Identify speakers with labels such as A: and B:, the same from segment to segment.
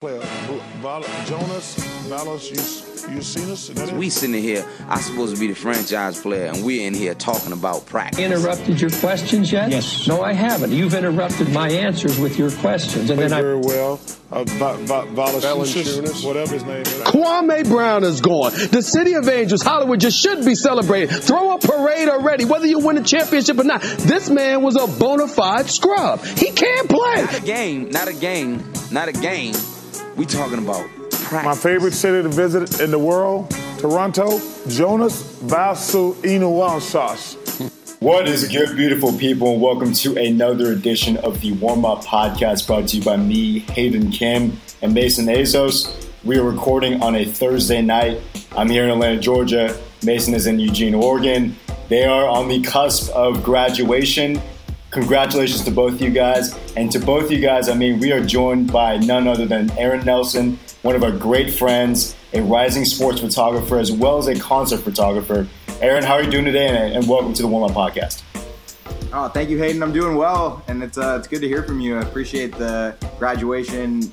A: Player Jonas Valanciunas, you, you seen us?
B: So we sitting here. I'm supposed to be the franchise player, and we're in here talking about practice.
C: Interrupted your questions yet?
D: Yes.
C: No, I haven't. You've interrupted my answers with your questions, and then I
A: very well. Uh, Va- Va- Valanciunas, whatever his name is.
E: Kwame Brown is gone. The city of Angels, Hollywood, just should be celebrating. Throw a parade already, whether you win a championship or not. This man was a bona fide scrub. He can't play.
B: Not a game, not a game, not a game. We talking about practice.
A: My favorite city to visit in the world, Toronto, Jonas Vasu Valanciunas.
F: What is good, beautiful people, and welcome to another edition of the Warm Up Podcast brought to you by me, Hayden Kim, and Mason Azos. We are recording on a Thursday night. I'm here in Atlanta, Georgia. Mason is in Eugene, Oregon. They are on the cusp of graduation. Congratulations to both you guys. And to both you guys, I mean, we are joined by none other than Aaron Nelson, one of our great friends, a rising sports photographer, as well as a concert photographer. Aaron, how are you doing today? And, welcome to the Warm Up Podcast.
G: Oh, thank you, Hayden. I'm doing well, and it's uh, it's good to hear from you. I appreciate the graduation.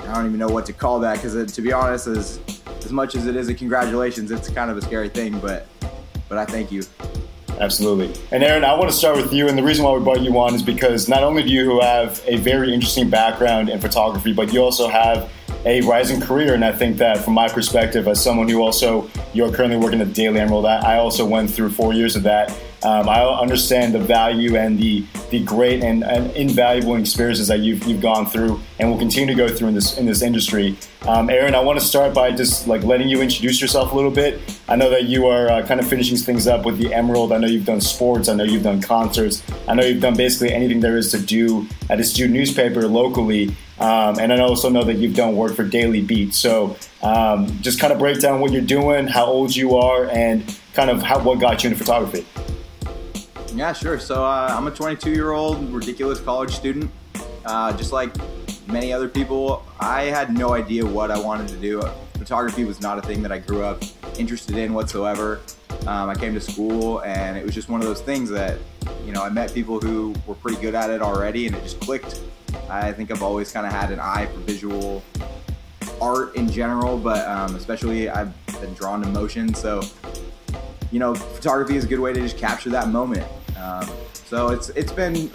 G: I don't even know what to call that because, to be honest, as as much as it is a congratulations, it's kind of a scary thing. But but I thank you.
F: Absolutely. And Aaron, I want to start with you. And the reason why we brought you on is because not only do you have a very interesting background in photography, but you also have a rising career. And I think that from my perspective, as someone who also, you're currently working at Daily Emerald, I also went through four years of that. Um, I understand the value and the the great and, and, invaluable experiences that you've, you've gone through and will continue to go through in this in this industry. Um, Aaron, I want to start by just like letting you introduce yourself a little bit. I know that you are uh, kind of finishing things up with the Emerald. I know you've done sports. I know you've done concerts. I know you've done basically anything there is to do at a student newspaper locally. Um, and I also know that you've done work for Daily Beat. So um, just kind of break down what you're doing, how old you are, and kind of how, what got you into photography.
G: Yeah, sure. So uh, I'm a 22 year old ridiculous college student. Uh, just like many other people, I had no idea what I wanted to do. Photography was not a thing that I grew up interested in whatsoever. Um, I came to school and it was just one of those things that, you know, I met people who were pretty good at it already and it just clicked. I think I've always kind of had an eye for visual art in general, but um, especially I've been drawn to motion. So, you know, photography is a good way to just capture that moment. Um, so it's it's been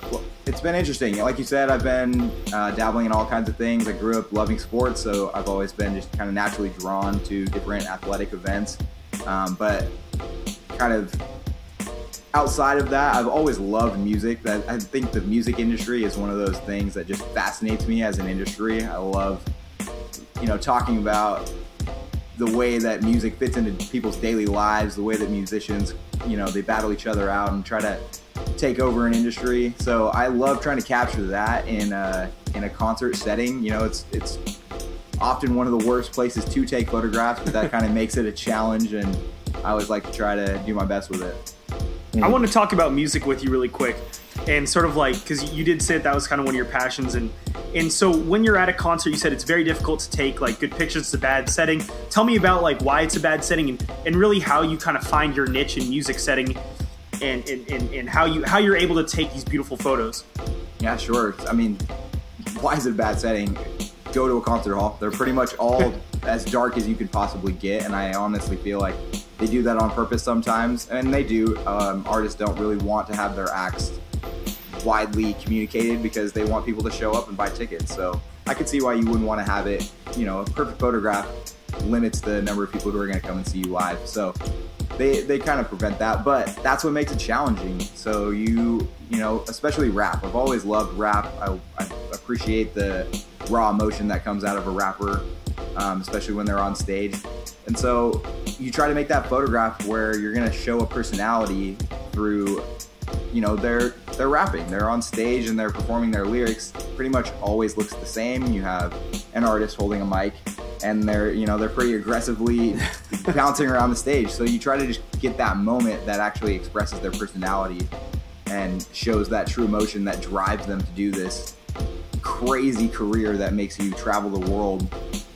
G: it's been interesting. Like you said, I've been uh, dabbling in all kinds of things. I grew up loving sports, so I've always been just kind of naturally drawn to different athletic events. Um, but kind of outside of that, I've always loved music. That I think the music industry is one of those things that just fascinates me as an industry. I love, you know, talking about the way that music fits into people's daily lives, the way that musicians, you know, they battle each other out and try to take over an industry. So I love trying to capture that in a, in a concert setting. You know, it's it's often one of the worst places to take photographs, but that kind of makes it a challenge, and I always like to try to do my best with it.
D: I want to talk about music with you really quick, and sort of like because you did say that, that was kind of one of your passions, and and so when you're at a concert, you said it's very difficult to take like good pictures. It's a bad setting. Tell me about like why it's a bad setting, and, and really how you kind of find your niche in music setting, and, and and and how you how you're able to take these beautiful photos.
G: Yeah, sure. I mean, why is it a bad setting? Go to a concert hall. They're pretty much all as dark as you could possibly get, and I honestly feel like they do that on purpose sometimes, and they do. Um, artists don't really want to have their acts widely communicated because they want people to show up and buy tickets. So I could see why you wouldn't want to have it. You know, a perfect photograph limits the number of people who are going to come and see you live. So they they kind of prevent that, but that's what makes it challenging. So you you know, especially rap. I've always loved rap. I, I appreciate the raw emotion that comes out of a rapper, um, especially when they're on stage. And so you try to make that photograph where you're going to show a personality through, you know, they're they're rapping, they're on stage and they're performing their lyrics. Pretty much always looks the same. You have an artist holding a mic, and they're you know they're pretty aggressively bouncing around the stage. So you try to just get that moment that actually expresses their personality and shows that true emotion that drives them to do this crazy career that makes you travel the world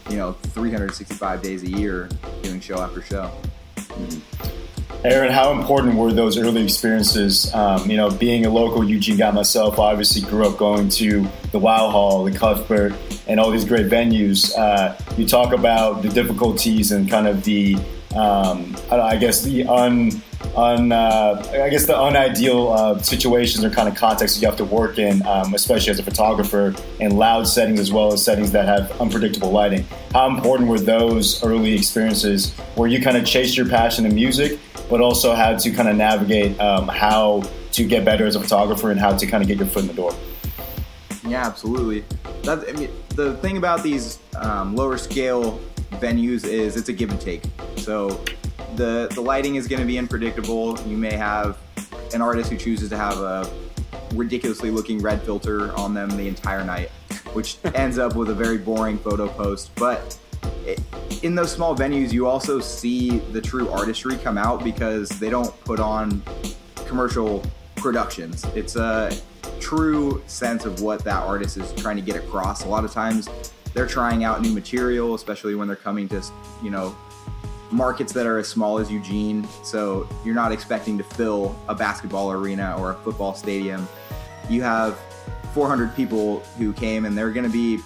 G: you know 365 days a year doing show after show mm-hmm.
F: Aaron, how important were those early experiences? Um, you know, being a local Eugene guy myself, I obviously grew up going to the Wow Hall, the Cuthbert, and all these great venues. Uh, you talk about the difficulties and kind of the, um, I guess the un, un uh, I guess the unideal uh, situations or kind of contexts you have to work in, um, especially as a photographer, in loud settings as well as settings that have unpredictable lighting. How important were those early experiences where you kind of chased your passion in music, but also how to kind of navigate um, how to get better as a photographer and how to kind of get your foot in the door?
G: Yeah, absolutely. That, I mean, the thing about these um, lower scale venues is it's a give and take. So the the lighting is going to be unpredictable. You may have an artist who chooses to have a ridiculously looking red filter on them the entire night, which ends up with a very boring photo post. But in those small venues, you also see the true artistry come out because they don't put on commercial productions. It's a true sense of what that artist is trying to get across. A lot of times they're trying out new material, especially when they're coming to, you know, markets that are as small as Eugene. So you're not expecting to fill a basketball arena or a football stadium. You have 400 people who came and they're going to be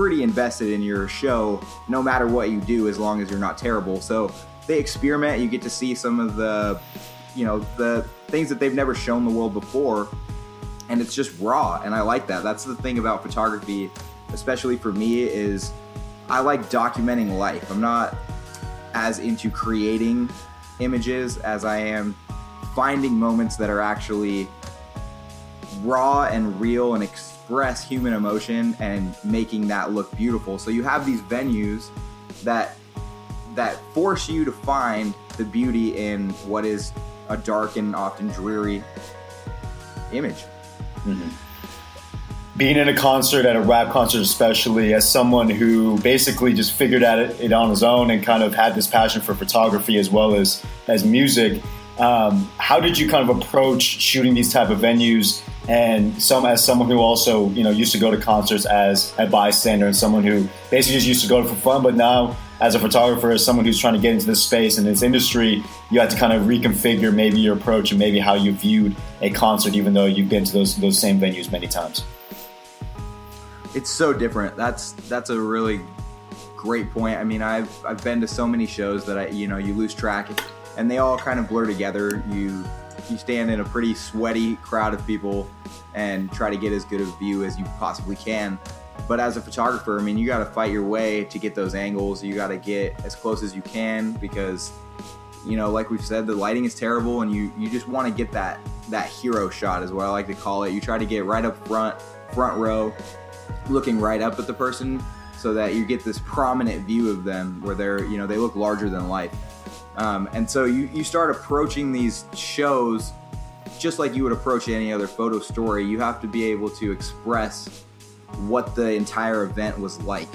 G: pretty invested in your show no matter what you do as long as you're not terrible. So they experiment, you get to see some of the you know, the things that they've never shown the world before and it's just raw and i like that that's the thing about photography especially for me is i like documenting life i'm not as into creating images as i am finding moments that are actually raw and real and express human emotion and making that look beautiful so you have these venues that that force you to find the beauty in what is a dark and often dreary image
F: Mm-hmm. Being in a concert, at a rap concert especially, as someone who basically just figured out it, it on his own and kind of had this passion for photography as well as as music, um, how did you kind of approach shooting these type of venues? And some as someone who also you know used to go to concerts as a bystander and someone who basically just used to go for fun, but now as a photographer, as someone who's trying to get into this space and this industry, you had to kind of reconfigure maybe your approach and maybe how you viewed a concert, even though you've been to those those same venues many times.
G: It's so different. That's that's a really great point. I mean, I've I've been to so many shows that I you know you lose track, and they all kind of blur together. You you stand in a pretty sweaty crowd of people and try to get as good a view as you possibly can but as a photographer, I mean, you got to fight your way to get those angles. You got to get as close as you can because, you know, like we've said, the lighting is terrible, and you you just want to get that that hero shot, is what I like to call it. You try to get right up front, front row, looking right up at the person, so that you get this prominent view of them, where they're you know they look larger than life. Um, and so you you start approaching these shows just like you would approach any other photo story. You have to be able to express what the entire event was like.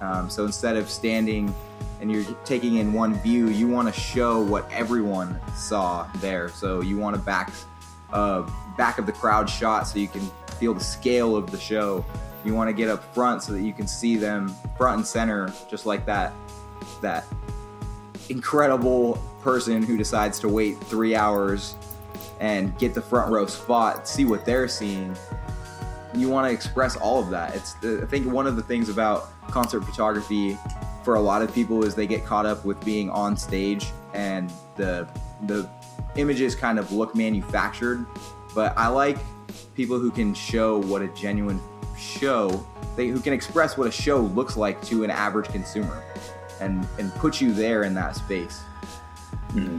G: Um, so instead of standing and you're taking in one view, you want to show what everyone saw there. So you want to back uh, back of the crowd shot so you can feel the scale of the show. You want to get up front so that you can see them front and center, just like that that incredible person who decides to wait three hours and get the front row spot, see what they're seeing, you want to express all of that. It's uh, I think one of the things about concert photography for a lot of people is they get caught up with being on stage and the the images kind of look manufactured. But I like people who can show what a genuine show, they, who can express what a show looks like to an average consumer, and and put you there in that space.
F: Mm-hmm.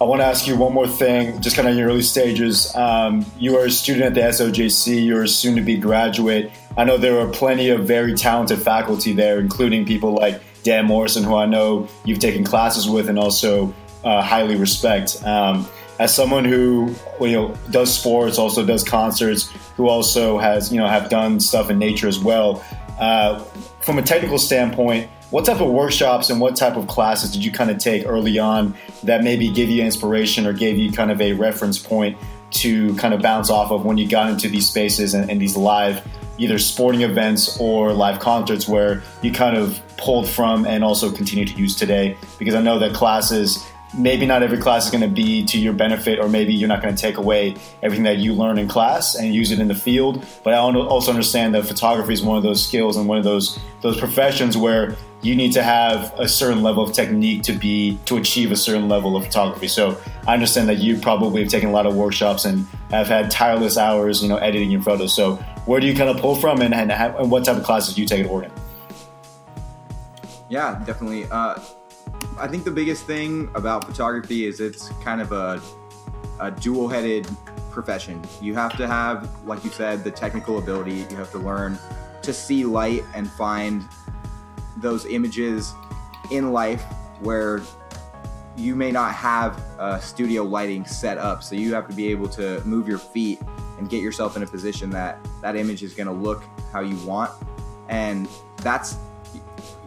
F: I want to ask you one more thing, just kind of in your early stages. Um, you are a student at the SOJC, you're a soon to be graduate. I know there are plenty of very talented faculty there, including people like Dan Morrison, who I know you've taken classes with and also uh, highly respect. Um, as someone who you know does sports, also does concerts, who also has you know have done stuff in nature as well. Uh, from a technical standpoint, what type of workshops and what type of classes did you kind of take early on that maybe give you inspiration or gave you kind of a reference point to kind of bounce off of when you got into these spaces and, and these live either sporting events or live concerts where you kind of pulled from and also continue to use today because i know that classes maybe not every class is going to be to your benefit, or maybe you're not going to take away everything that you learn in class and use it in the field. But I also understand that photography is one of those skills and one of those those professions where you need to have a certain level of technique to be to achieve a certain level of photography. So I understand that you probably have taken a lot of workshops and have had tireless hours, you know, editing your photos. So where do you kind of pull from, and, and, and what type of classes do you take at Oregon?
G: Yeah, definitely. Uh, I think the biggest thing about photography is it's kind of a, a dual headed profession. You have to have, like you said, the technical ability. You have to learn to see light and find those images in life where you may not have studio lighting set up. So you have to be able to move your feet and get yourself in a position that that image is going to look how you want. And that's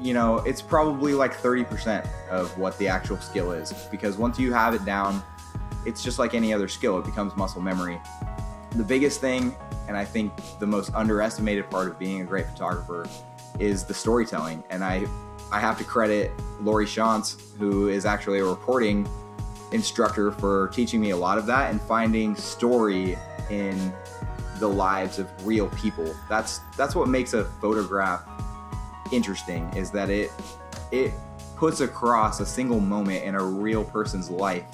G: you know, it's probably like 30% of what the actual skill is because once you have it down, it's just like any other skill, it becomes muscle memory. The biggest thing, and I think the most underestimated part of being a great photographer, is the storytelling. And I, I have to credit Lori Shontz, who is actually a reporting instructor, for teaching me a lot of that and finding story in the lives of real people. That's that's what makes a photograph interesting is that it it puts across a single moment in a real person's life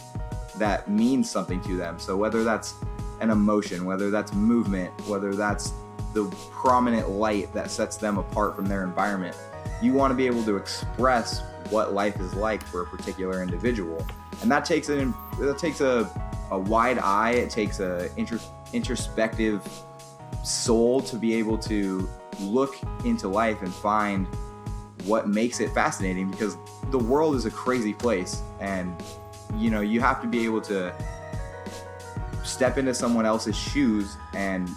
G: that means something to them. So whether that's an emotion, whether that's movement, whether that's the prominent light that sets them apart from their environment, you want to be able to express what life is like for a particular individual, and that takes an that takes a, a wide eye. It takes a introspective soul to be able to look into life and find what makes it fascinating because the world is a crazy place and you know you have to be able to step into someone else's shoes and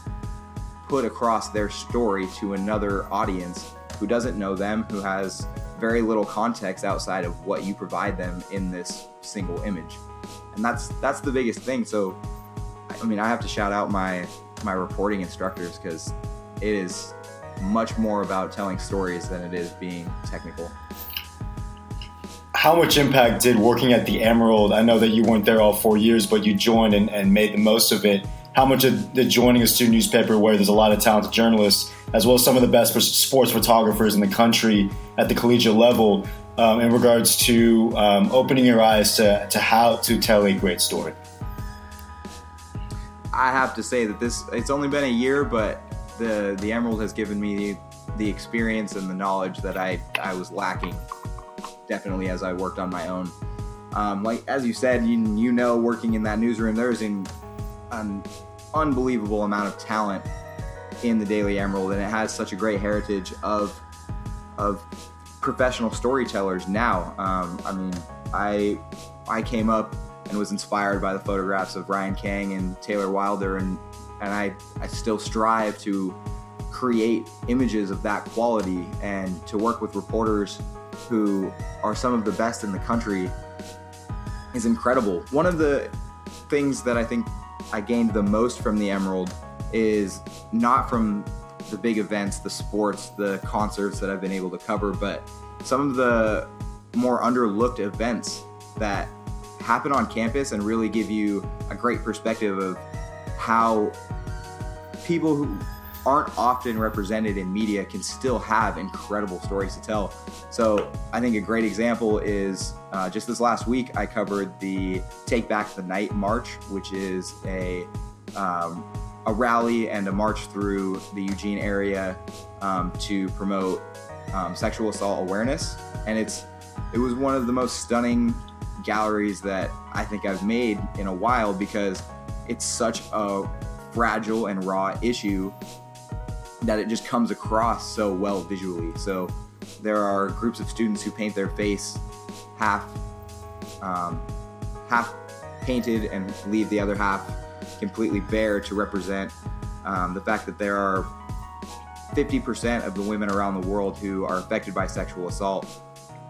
G: put across their story to another audience who doesn't know them who has very little context outside of what you provide them in this single image and that's that's the biggest thing so i mean i have to shout out my my reporting instructors because it is much more about telling stories than it is being technical.
F: How much impact did working at the Emerald? I know that you weren't there all four years, but you joined and, and made the most of it. How much of the joining a student newspaper where there's a lot of talented journalists, as well as some of the best sports photographers in the country at the collegiate level, um, in regards to um, opening your eyes to, to how to tell a great story?
G: I have to say that this, it's only been a year, but the the Emerald has given me the experience and the knowledge that I I was lacking definitely as I worked on my own. Um, like as you said, you you know, working in that newsroom, there's an, an unbelievable amount of talent in the Daily Emerald, and it has such a great heritage of of professional storytellers. Now, um, I mean, I I came up and was inspired by the photographs of Ryan Kang and Taylor Wilder, and and I, I still strive to create images of that quality and to work with reporters who are some of the best in the country is incredible. One of the things that I think I gained the most from the Emerald is not from the big events, the sports, the concerts that I've been able to cover, but some of the more underlooked events that happen on campus and really give you a great perspective of how people who aren't often represented in media can still have incredible stories to tell. So I think a great example is uh, just this last week I covered the Take Back the Night March, which is a um, a rally and a march through the Eugene area um, to promote um, sexual assault awareness, and it's it was one of the most stunning galleries that I think I've made in a while because it's such a fragile and raw issue that it just comes across so well visually. So there are groups of students who paint their face half um, half painted and leave the other half completely bare to represent um, the fact that there are 50% of the women around the world who are affected by sexual assault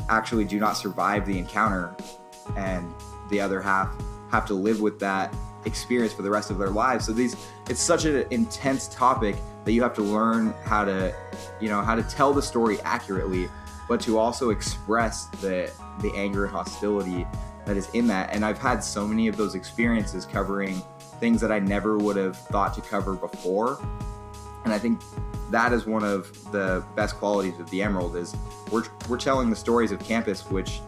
G: actually do not survive the encounter and the other half have to live with that experience for the rest of their lives. So these it's such an intense topic that you have to learn how to you know how to tell the story accurately, but to also express the the anger and hostility that is in that. And I've had so many of those experiences covering things that I never would have thought to cover before. And I think that is one of the best qualities of the Emerald is we're, we're telling the stories of campus, which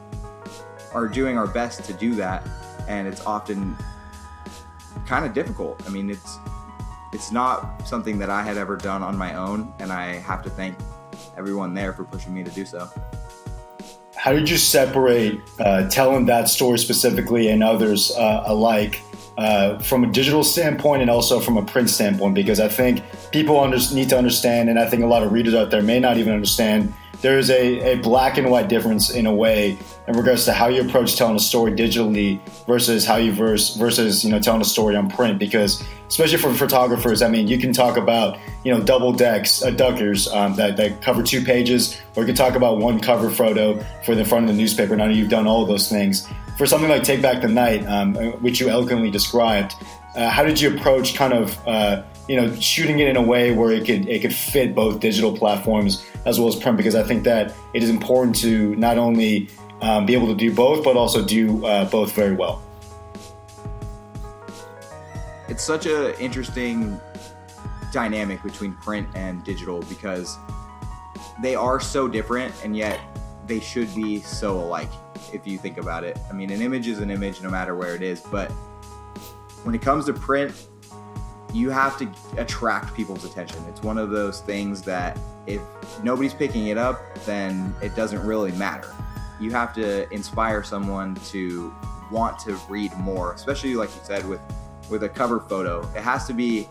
G: are doing our best to do that. And it's often kind of difficult. I mean, it's it's not something that I had ever done on my own, and I have to thank everyone there for pushing me to do so.
F: How did you separate uh, telling that story specifically and others uh, alike uh, from a digital standpoint and also from a print standpoint? Because I think people under- need to understand, and I think a lot of readers out there may not even understand there is a, a black and white difference in a way in regards to how you approach telling a story digitally versus how you verse versus you know telling a story on print. Because especially for photographers i mean you can talk about you know double decks uh, duckers um, that, that cover two pages or you can talk about one cover photo for the front of the newspaper. Know you've done all of those things for something like take back the night um, which you eloquently described uh, how did you approach kind of uh, you know shooting it in a way where it could it could fit both digital platforms as well as print because I think that it is important to not only um, be able to do both but also do uh, both very well.
G: It's such a interesting dynamic between print and digital because they are so different and yet they should be so alike if you think about it. I mean, an image is an image no matter where it is, but when it comes to print, you have to attract people's attention. It's one of those things that if nobody's picking it up, then it doesn't really matter. You have to inspire someone to want to read more, especially like you said with with a cover photo. It has to be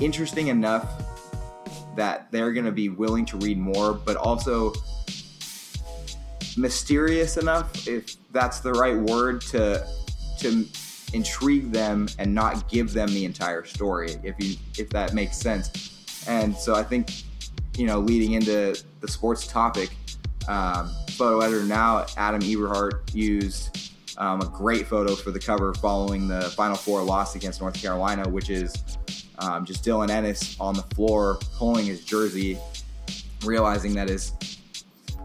G: interesting enough that they're going to be willing to read more, but also mysterious enough if that's the right word to to intrigue them and not give them the entire story if you if that makes sense. And so i think you know leading into the sports topic um, photo editor now adam eberhart used um, a great photo for the cover following the final four loss against north carolina which is um, just dylan ennis on the floor pulling his jersey realizing that his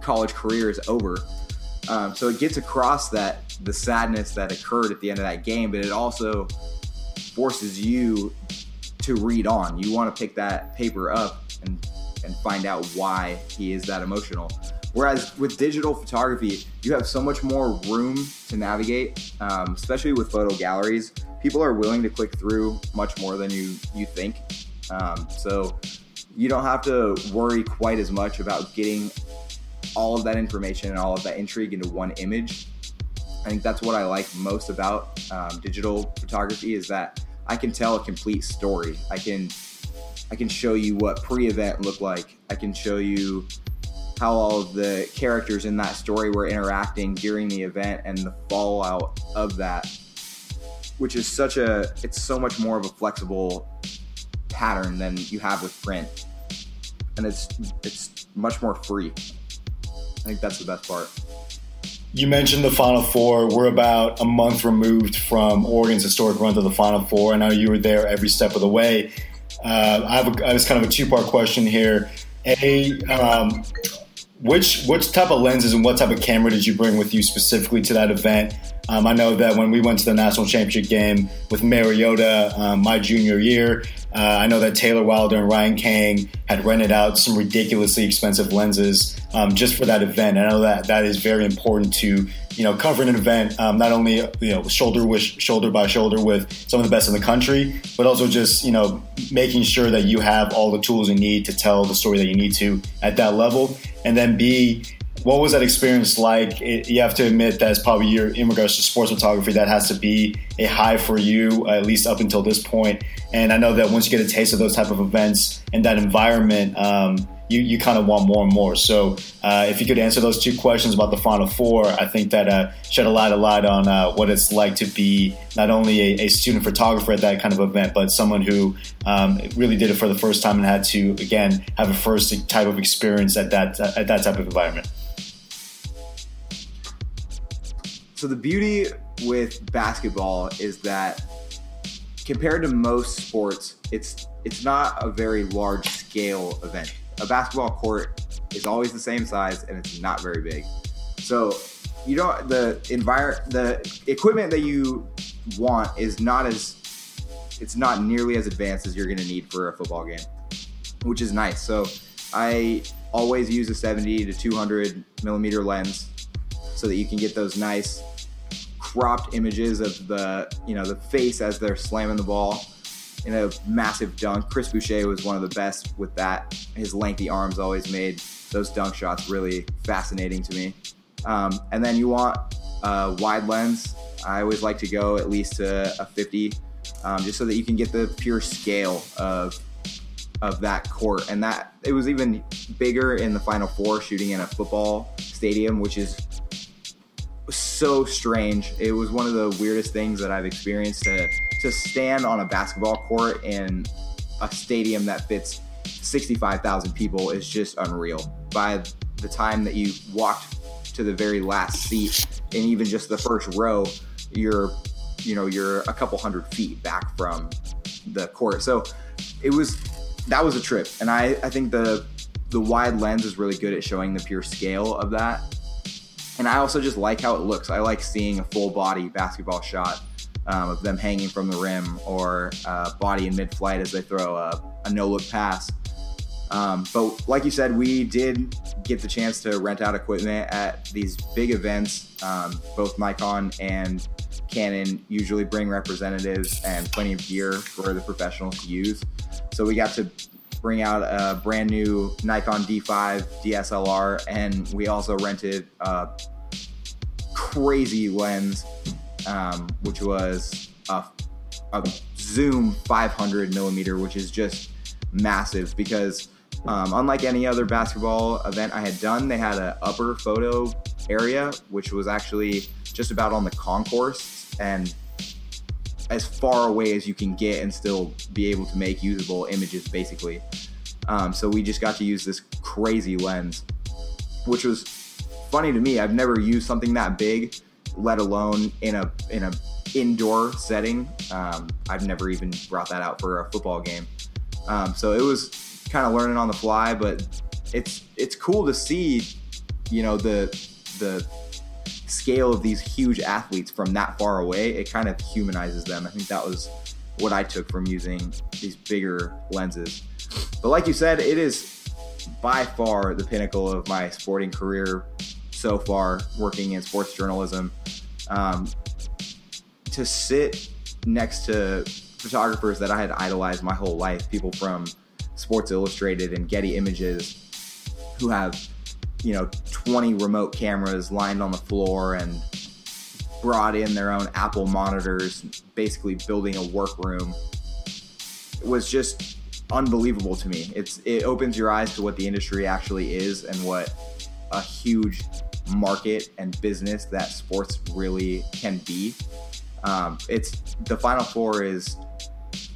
G: college career is over um, so it gets across that the sadness that occurred at the end of that game, but it also forces you to read on. You want to pick that paper up and and find out why he is that emotional. Whereas with digital photography, you have so much more room to navigate, um, especially with photo galleries. People are willing to click through much more than you you think. Um, so you don't have to worry quite as much about getting all of that information and all of that intrigue into one image. I think that's what I like most about um, digital photography is that I can tell a complete story. I can I can show you what pre-event looked like. I can show you how all of the characters in that story were interacting during the event and the fallout of that, which is such a it's so much more of a flexible pattern than you have with print, and it's it's much more free. I think that's the best part.
F: You mentioned the Final Four. We're about a month removed from Oregon's historic run to the Final Four. I know you were there every step of the way. Uh, I have a, I have kind of a two part question here. A, um, which which type of lenses and what type of camera did you bring with you specifically to that event? Um, I know that when we went to the national championship game with Mariota um, my junior year, uh, I know that Taylor Wilder and Ryan Kang had rented out some ridiculously expensive lenses um, just for that event. I know that that is very important to you know covering an event um, not only you know shoulder with shoulder by shoulder with some of the best in the country, but also just you know making sure that you have all the tools you need to tell the story that you need to at that level. And then B, what was that experience like? It, you have to admit that's probably your in regards to sports photography that has to be a high for you at least up until this point. And I know that once you get a taste of those type of events and that environment, um, you, you kind of want more and more. So uh, if you could answer those two questions about the Final Four, I think that uh, shed a lot a light on uh, what it's like to be not only a, a, student photographer at that kind of event, but someone who um, really did it for the first time and had to again have a first type of experience at that at that type of environment.
G: So the beauty with basketball is that compared to most sports, it's it's not a very large scale event. A basketball court is always the same size and it's not very big. So you don't the envir the equipment that you want is not as it's not nearly as advanced as you're going to need for a football game, which is nice. So I always use a 70 to 200 millimeter lens so that you can get those nice cropped images of the you know the face as they're slamming the ball in a massive dunk. Chris Boucher was one of the best with that. His lengthy arms always made those dunk shots really fascinating to me. Um, and then you want a wide lens. I always like to go at least to a 50, um, just so that you can get the pure scale of of that court. And that it was even bigger in the Final Four, shooting in a football stadium, which is so strange. It was one of the weirdest things that I've experienced to to stand on a basketball court in a stadium that fits 65,000 people is just unreal. By the time that you walked to the very last seat and even just the first row, you're you know, you're a couple hundred feet back from the court. So it was that was a trip. And I, I think the the wide lens is really good at showing the pure scale of that. And I also just like how it looks. I like seeing a full body basketball shot um, of them hanging from the rim or uh, body in mid flight as they throw a, a no look pass. Um, but like you said, we did get the chance to rent out equipment at these big events. Um, both Nikon and Canon usually bring representatives and plenty of gear for the professionals to use. So we got to bring out a brand new Nikon D5 DSLR, and we also rented a crazy lens, um, which was a, a zoom 500 millimeter, which is just massive because um, unlike any other basketball event I had done, they had an upper photo area, which was actually just about on the concourse and as far away as you can get and still be able to make usable images, basically. Um, so we just got to use this crazy lens, which was funny to me. I've never used something that big, let alone in a in a indoor setting. Um, I've never even brought that out for a football game. Um, so it was kind of learning on the fly, but it's it's cool to see, you know, the the scale of these huge athletes from that far away. It kind of humanizes them. I think that was what I took from using these bigger lenses. But like you said, it is by far the pinnacle of my sporting career so far, working in sports journalism. Um, to sit next to photographers that I had idolized my whole life, people from Sports Illustrated and Getty Images, who have you know 20 remote cameras lined on the floor and brought in their own Apple monitors, basically building a workroom. It was just unbelievable to me. It's it opens your eyes to what the industry actually is and what a huge market and business that sports really can be. Um, it's the Final Four is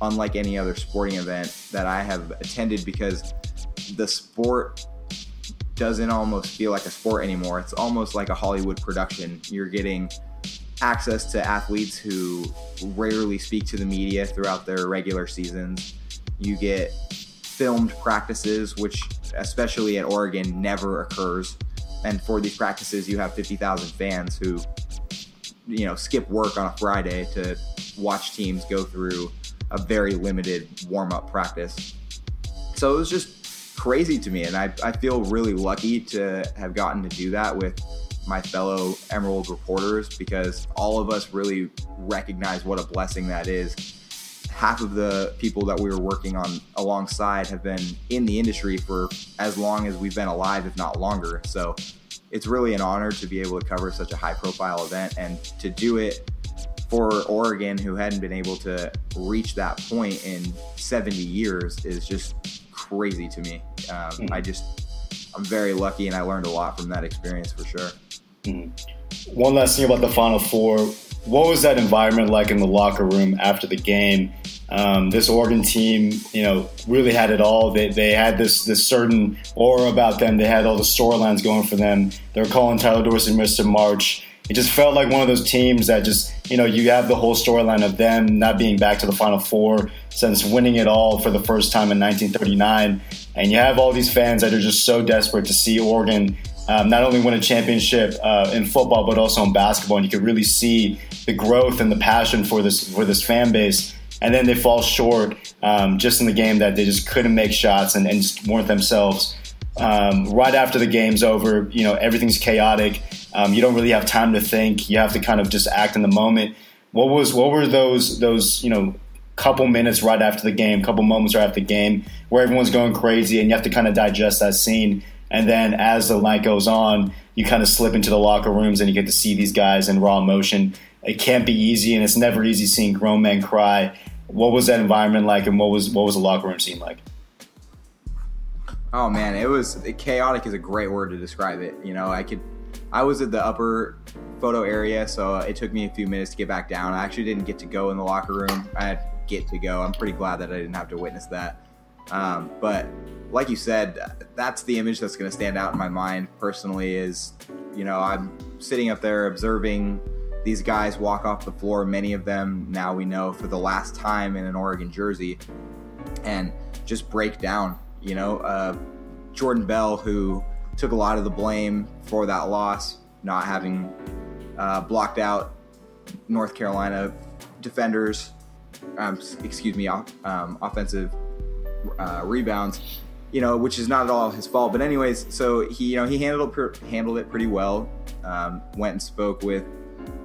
G: unlike any other sporting event that I have attended because the sport doesn't almost feel like a sport anymore. It's almost like a Hollywood production. You're getting access to athletes who rarely speak to the media throughout their regular seasons. You get filmed practices, which, especially at Oregon, never occurs. And for these practices, you have 50,000 fans who, you know, skip work on a Friday to watch teams go through a very limited warm up practice. So it was just crazy to me. And I, I feel really lucky to have gotten to do that with my fellow Emerald reporters because all of us really recognize what a blessing that is. Half of the people that we were working on alongside have been in the industry for as long as we've been alive, if not longer. So it's really an honor to be able to cover such a high profile event and to do it for Oregon, who hadn't been able to reach that point in 70 years, is just crazy to me. Um, mm I just, I'm very lucky, and I learned a lot from that experience for sure.
F: mm One last thing about the Final Four. What was that environment like in the locker room after the game? Um, this Oregon team, you know, really had it all. They, they had this this certain aura about them. They had all the storylines going for them. They were calling Tyler Dorsey Mr. March it just felt like one of those teams that just, you know, you have the whole storyline of them not being back to the Final Four since winning it all for the first time in 1939. And you have all these fans that are just so desperate to see Oregon um, not only win a championship uh, in football but also in basketball, and you could really see the growth and the passion for this for this fan base. And then they fall short um, just in the game that they just couldn't make shots and, and just weren't themselves. Um, right after the game's over, you know everything's chaotic. Um, you don't really have time to think. You have to kind of just act in the moment. What was what were those those you know couple minutes right after the game, couple moments right after the game where everyone's going crazy and you have to kind of digest that scene. And then as the night goes on, you kind of slip into the locker rooms and you get to see these guys in raw emotion. It can't be easy, and it's never easy seeing grown men cry. What was that environment like, and what was what was the locker room scene like?
G: Oh man, it was chaotic is a great word to describe it. You know, I could I was at the upper photo area, so it took me a few minutes to get back down. I actually didn't get to go in the locker room. I had get to go. I'm pretty glad that I didn't have to witness that. Um, but like you said, that's the image that's going to stand out in my mind personally. Is you know I'm sitting up there observing these guys walk off the floor. Many of them now we know for the last time in an Oregon jersey, and just break down. You know, uh, Jordan Bell who took a lot of the blame for that loss, not having uh, blocked out North Carolina defenders um, excuse me, um, offensive uh, rebounds, you know, which is not at all his fault. But anyways, so he, you know, he handled it, handled it pretty well. Um, went and spoke with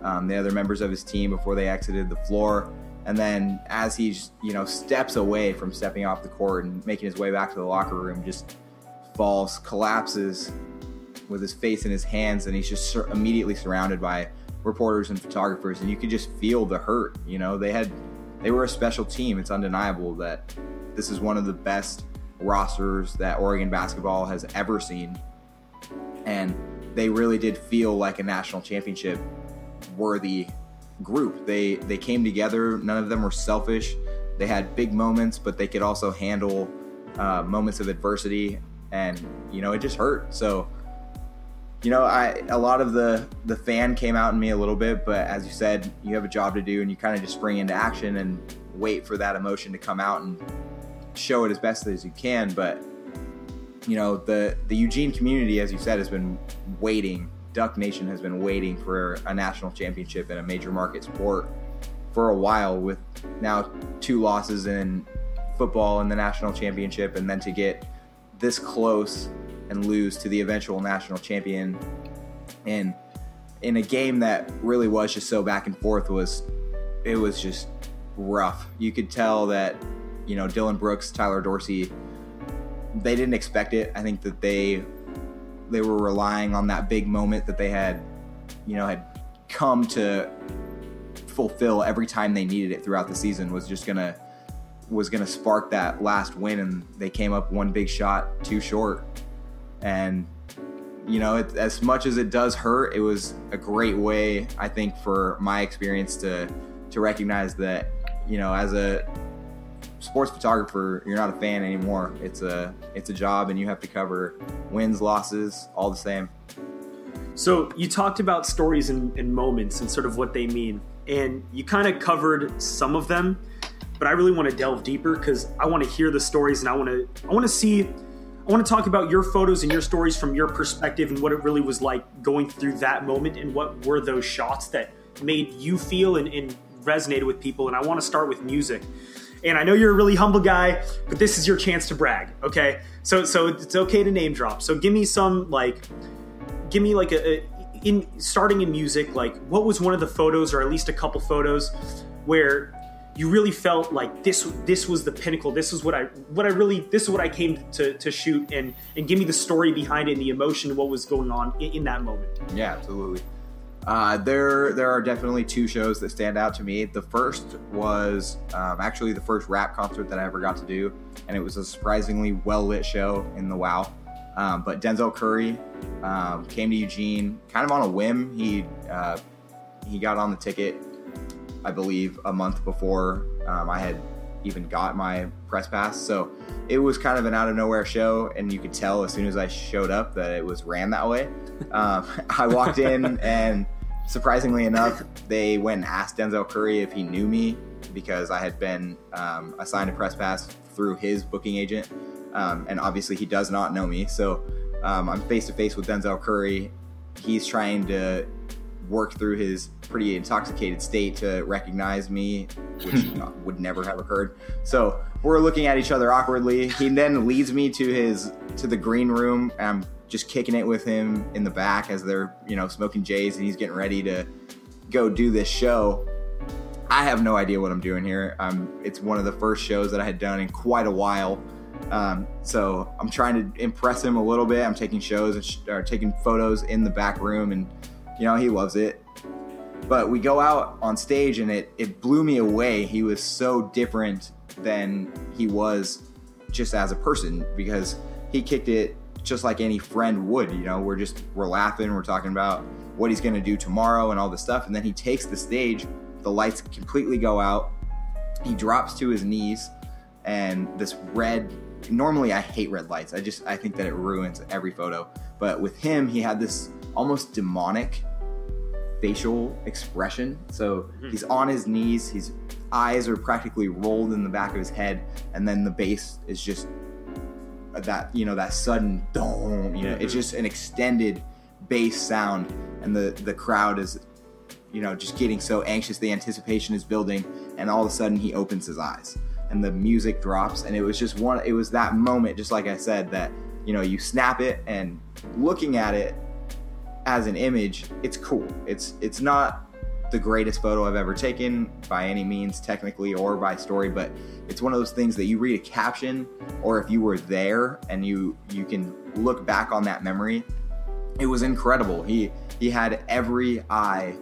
G: um, the other members of his team before they exited the floor. And then as he, you know, steps away from stepping off the court and making his way back to the locker room, just falls, collapses with his face in his hands, and he's just sur- immediately surrounded by reporters and photographers, and you could just feel the hurt. You know, they had they were a special team. It's undeniable that this is one of the best rosters that Oregon basketball has ever seen. And they really did feel like a national championship worthy group. They they came together. None of them were selfish. They had big moments, but they could also handle uh, moments of adversity. And you know, it just hurt. So you know, I a lot of the the fan came out in me a little bit, but as you said, you have a job to do, and you kind of just spring into action and wait for that emotion to come out and show it as best as you can. But you know, the the Eugene community, as you said, has been waiting. Duck Nation has been waiting for a national championship in a major market sport for a while. With now two losses in football in the national championship, and then to get this close and lose to the eventual national champion. And in a game that really was just so back and forth was it was just rough. You could tell that, you know, Dillon Brooks, Tyler Dorsey, they didn't expect it. I think that they they were relying on that big moment that they had, you know, had come to fulfill every time they needed it throughout the season was just gonna was gonna spark that last win and they came up one big shot too short. And you know, it, as much as it does hurt, it was a great way, I think, for my experience to to recognize that, you know, as a sports photographer, you're not a fan anymore. It's a it's a job, and you have to cover wins, losses, all the same.
D: So you talked about stories and, and moments and sort of what they mean, and you kind of covered some of them, but I really want to delve deeper because I want to hear the stories and I want to I want to see I want to talk about your photos and your stories from your perspective and what it really was like going through that moment and what were those shots that made you feel and, and resonated with people. And I want to start with music. And I know you're a really humble guy, but this is your chance to brag. Okay, so so it's okay to name drop. So give me some like, give me like a, a in starting in music. Like, what was one of the photos, or at least a couple photos, where you really felt like this this was the pinnacle this is what i what i really this is what i came to, to shoot and and give me the story behind it and the emotion of what was going on in, in that moment
G: yeah absolutely uh, there there are definitely two shows that stand out to me the first was um, actually the first rap concert that i ever got to do and it was a surprisingly well lit show in the wow um, but denzel curry um, came to eugene kind of on a whim he uh, he got on the ticket I believe, a month before um, I had even got my press pass. So it was kind of an out of nowhere show, and you could tell as soon as I showed up that it was ran that way. Um, I walked in, and surprisingly enough, they went and asked Denzel Curry if he knew me because I had been um, assigned a press pass through his booking agent, um, and obviously he does not know me. So Um, I'm face to face with Denzel Curry. He's trying to work through his pretty intoxicated state to recognize me, which would never have occurred. So we're looking at each other awkwardly. He then leads me to his to the green room. I'm just kicking it with him in the back as they're you know smoking J's and he's getting ready to go do this show. I have no idea what I'm doing here. Um, it's one of the first shows that I had done in quite a while. Um, so I'm trying to impress him a little bit. I'm taking shows and sh- or taking photos in the back room, and you know he loves it. But we go out on stage, and it it blew me away. He was so different than he was just as a person because he kicked it just like any friend would. You know, we're just we're laughing, we're talking about what he's going to do tomorrow and all this stuff, and then he takes the stage. The lights completely go out. He drops to his knees, and this red. Normally, I hate red lights. I just I think that it ruins every photo. But with him, he had this almost demonic facial expression. So mm-hmm. he's on his knees, his eyes are practically rolled in the back of his head, and then the bass is just that you know that sudden dome. You know, it's mm-hmm. just an extended bass sound, and the the crowd is you know just getting so anxious. The anticipation is building, and all of a sudden he opens his eyes, and the music drops, and it was just one. It was that moment, just like I said, that you know you snap it, and looking at it as an image, it's cool. It's it's not the greatest photo I've ever taken by any means, technically or by story, but it's one of those things that you read a caption, or if you were there and you you can look back on that memory, it was incredible. He he had every eye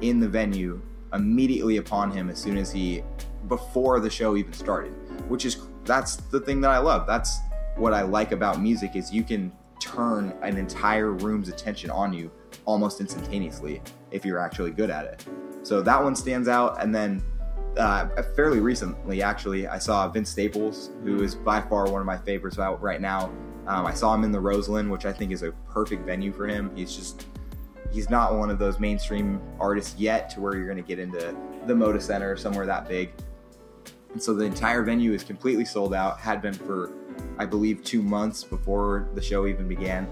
G: in the venue immediately upon him as soon as he before the show even started, which is that's the thing that I love. That's what I like about music is you can turn an entire room's attention on you almost instantaneously if you're actually good at it. So that one stands out. And then uh, fairly recently, actually, I saw Vince Staples, who is by far one of my favorites out right now. Um, I saw him in the Roseland, which I think is a perfect venue for him. He's just he's not one of those mainstream artists yet to where you're going to get into the Moda Center or somewhere that big. And so the entire venue is completely sold out, had been for, I believe, two months before the show even began.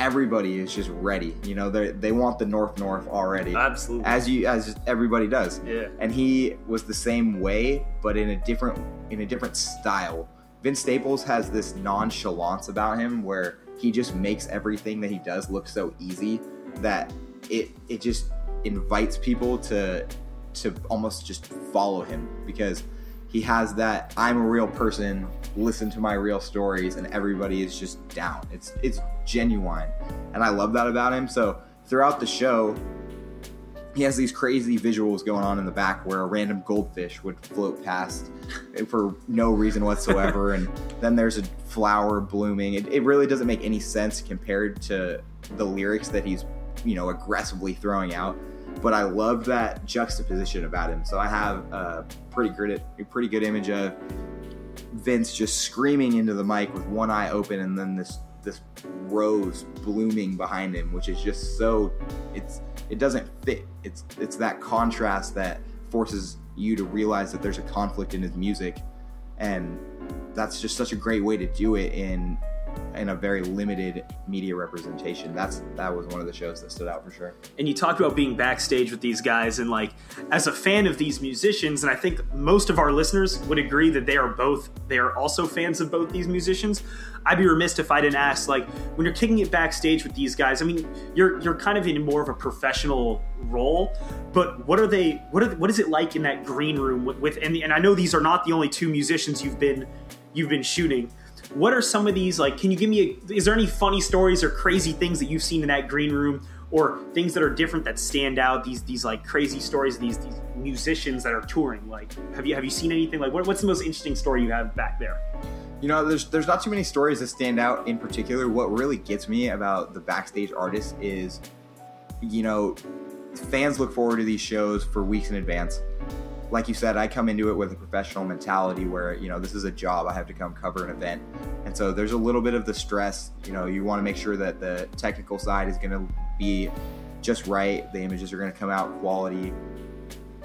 G: Everybody is just ready. You know, they they want the North North already.
D: Absolutely.
G: As you as everybody does.
D: Yeah.
G: And he was the same way, but in a different in a different style. Vince Staples has this nonchalance about him where he just makes everything that he does look so easy that it it just invites people to to almost just follow him because he has that I'm a real person, listen to my real stories, and everybody is just down. It's it's genuine, and I love that about him. So throughout the show, he has these crazy visuals going on in the back where a random goldfish would float past for no reason whatsoever, and then there's a flower blooming. It, it really doesn't make any sense compared to the lyrics that he's you know aggressively throwing out but I love that juxtaposition about him. So I have a pretty good, a pretty good image of Vince just screaming into the mic with one eye open, and then this this rose blooming behind him, which is just so it's it doesn't fit. It's it's that contrast that forces you to realize that there's a conflict in his music, and that's just such a great way to do it in in a very limited media representation. That's that was one of the shows that stood out for sure.
D: and you talked about being backstage with these guys and like as a fan of these musicians and i think most of our listeners would agree that they are both they are also fans of both these musicians i'd be remiss if i didn't ask like when you're kicking it backstage with these guys i mean you're you're kind of in more of a professional role but what are they what are what is it like in that green room with, with and, and i know these are not the only two musicians you've been you've been shooting what are some of these like can you give me a, is there any funny stories or crazy things that you've seen in that green room or things that are different that stand out these these like crazy stories these these musicians that are touring like have you have you seen anything like what, what's the most interesting story you have back there
G: You know, there's there's not too many stories that stand out in particular. What really gets me about the backstage artists is, you know, fans look forward to these shows for weeks in advance. Like you said, I come into it with a professional mentality where, you know, this is a job. I have to come cover an event. And so there's a little bit of the stress. You know, you want to make sure that the technical side is going to be just right, the images are going to come out quality,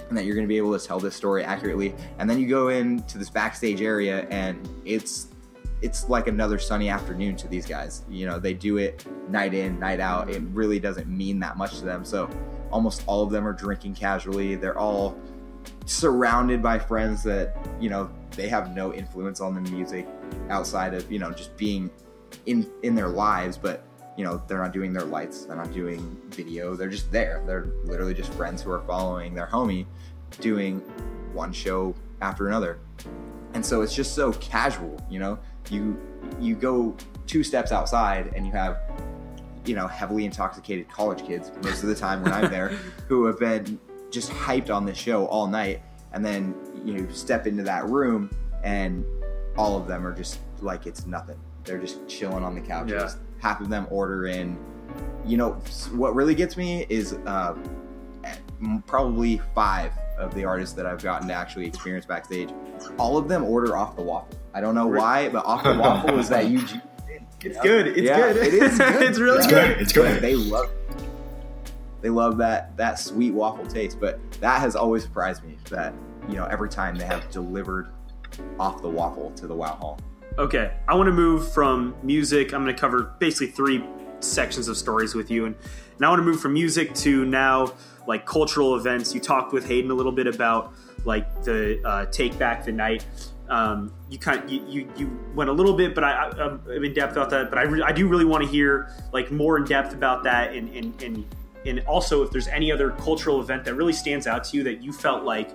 G: and that you're going to be able to tell this story accurately. And then you go into this backstage area, and it's it's like another sunny afternoon to these guys. You know, they do it night in, night out. It really doesn't mean that much to them. So almost all of them are drinking casually. They're all surrounded by friends that, you know, they have no influence on the music outside of, you know, just being in in their lives, but you know, they're not doing their lights, they're not doing video, they're just there. They're literally just friends who are following their homie doing one show after another. And so it's just so casual, you know. You you go two steps outside and you have you know heavily intoxicated college kids most of the time when I'm there who have been just hyped on this show all night and then you step into that room and all of them are just like it's nothing. They're just chilling on the couches.
D: Yeah.
G: Half of them order in. You know what really gets me is uh, probably five of the artists that I've gotten to actually experience backstage. All of them order off the waffle. I don't know why, but off the waffle is that you.
D: It's good. It's
G: Yeah,
D: good.
G: it is good.
D: it's really
F: It's
D: good.
F: good. It's good.
G: They love. They love that that sweet waffle taste, but that has always surprised me. That you know, every time they have delivered off the waffle to the Wow Hall.
D: Okay, I want to move from music. I'm going to cover basically three sections of stories with you, and now I want to move from music to now like cultural events. You talked with Hayden a little bit about like the uh, take back the night. Um, you kind you, you you went a little bit, but I, I'm in depth about that. But I, re- I do really want to hear like more in depth about that, and and and and also if there's any other cultural event that really stands out to you that you felt like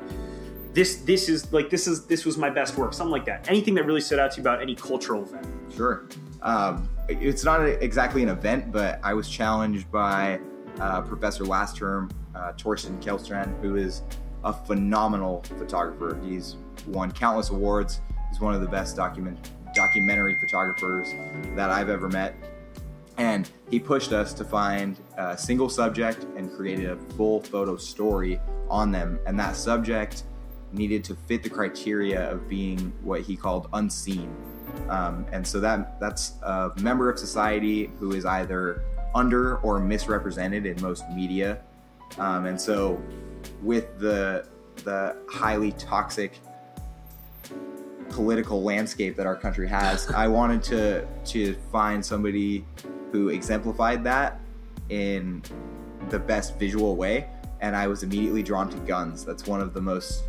D: this this is like this is this was my best work something like that anything that really stood out to you about any cultural event
G: Sure. Um, it's not exactly an event, but I was challenged by uh, Professor last term, uh, Torsten Kjellstrand, who is a phenomenal photographer. He's won countless awards. He's one of the best document documentary photographers that I've ever met. And he pushed us to find a single subject and created a full photo story on them. And that subject needed to fit the criteria of being what he called unseen. Um, and so that that's a member of society who is either under or misrepresented in most media. Um, and so with the the highly toxic political landscape that our country has, I wanted to to find somebody who exemplified that in the best visual way. And I was immediately drawn to guns. That's one of the most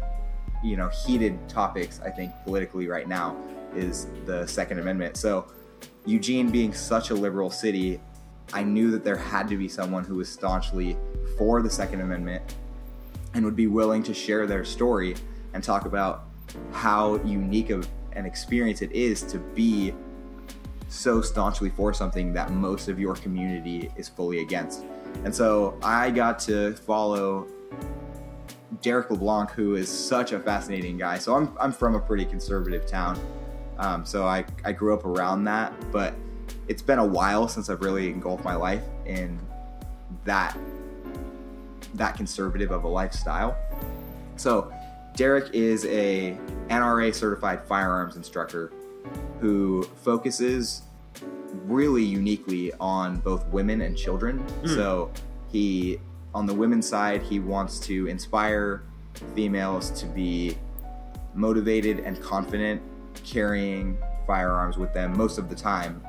G: you know heated topics I think politically right now is the Second Amendment. So Eugene being such a liberal city, I knew that there had to be someone who was staunchly for the Second Amendment and would be willing to share their story and talk about how unique of an experience it is to be so staunchly for something that most of your community is fully against. And so I got to follow Derek LeBlanc, who is such a fascinating guy. So I'm, I'm from a pretty conservative town. Um, so I, I grew up around that, but it's been a while since I've really engulfed my life in that that conservative of a lifestyle. So Derek is a NRA certified firearms instructor who focuses really uniquely on both women and children. So he on the women's side, he wants to inspire females to be motivated and confident carrying firearms with them most of the time,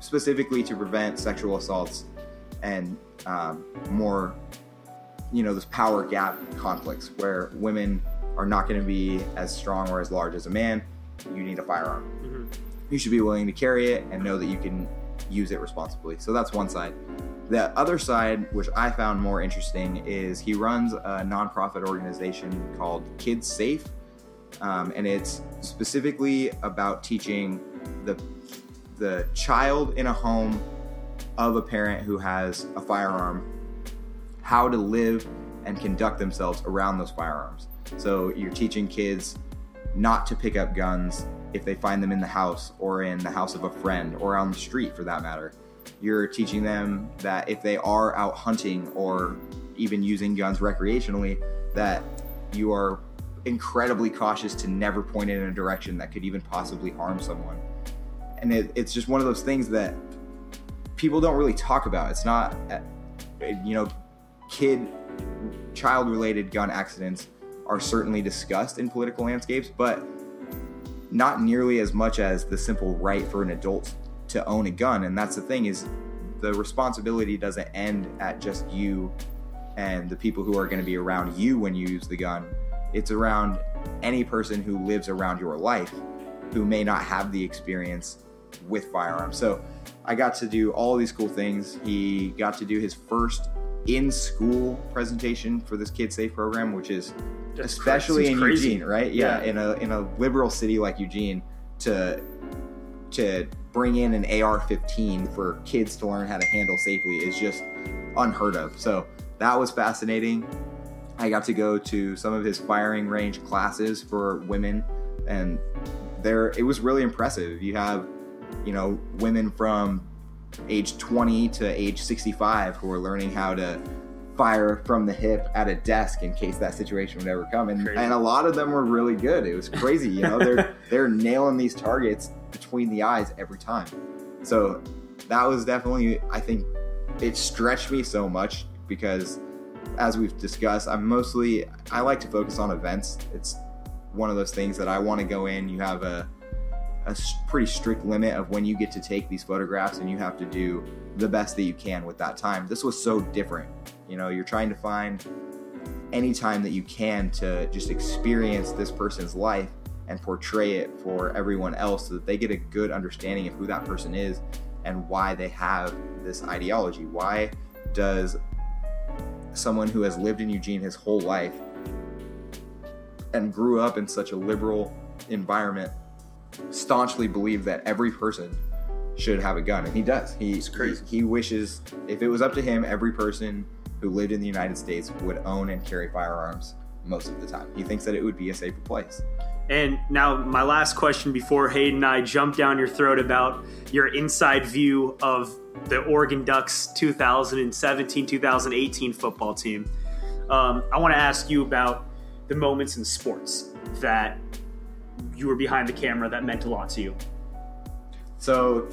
G: specifically to prevent sexual assaults and um, more, you know, this power gap conflicts where women are not going to be as strong or as large as a man. You need a firearm. You should be willing to carry it and know that you can use it responsibly. So that's one side. The other side, which I found more interesting, is he runs a nonprofit organization called Kids Safe, um, and it's specifically about teaching the the child in a home of a parent who has a firearm how to live and conduct themselves around those firearms. So you're teaching kids not to pick up guns if they find them in the house or in the house of a friend or on the street for that matter. You're teaching them that if they are out hunting or even using guns recreationally, that you are incredibly cautious to never point it in a direction that could even possibly harm someone. And it, it's just one of those things that people don't really talk about. It's not, uh, you know, kid, child related gun accidents are certainly discussed in political landscapes, but not nearly as much as the simple right for an adult to own a gun. And that's the thing is the responsibility doesn't end at just you and the people who are going to be around you when you use the gun. It's around any person who lives around your life who may not have the experience with firearms. So I got to do all these cool things. He got to do his first in school presentation for this Kid Safe program, which is
D: That's
G: especially in
D: crazy.
G: Eugene, right? Yeah,
D: Yeah.
G: in a in a liberal city like Eugene to to bring in an AR-15 for kids to learn how to handle safely is just unheard of. So that was fascinating. I got to go to some of his firing range classes for women, and there it was really impressive. You have, you know, women from age 20 to age 65 who are learning how to fire from the hip at a desk in case that situation would ever come. And,
D: Crazy.
G: and a lot of them were really good. It was crazy you know they're they're nailing these targets between the eyes every time. So that was definitely i think it stretched me so much because as we've discussed i'm mostly i like to focus on events. It's one of those things that i want to go in you have a a pretty strict limit of when you get to take these photographs and you have to do the best that you can with that time. This was so different you know you're trying to find any time that you can to just experience this person's life and portray it for everyone else so that they get a good understanding of who that person is and why they have this ideology. Why does someone who has lived in Eugene his whole life and grew up in such a liberal environment staunchly believe that every person should have a gun and he does he,
D: crazy.
G: he he wishes if it was up to him every person who lived in the United States would own and carry firearms most of the time he thinks that it would be a safer place
D: And now, my last question before Hayden and I jump down your throat about your inside view of the Oregon Ducks 2017 2018 football team. Um, I want to ask you about the moments in sports that you were behind the camera that meant a lot to you.
G: So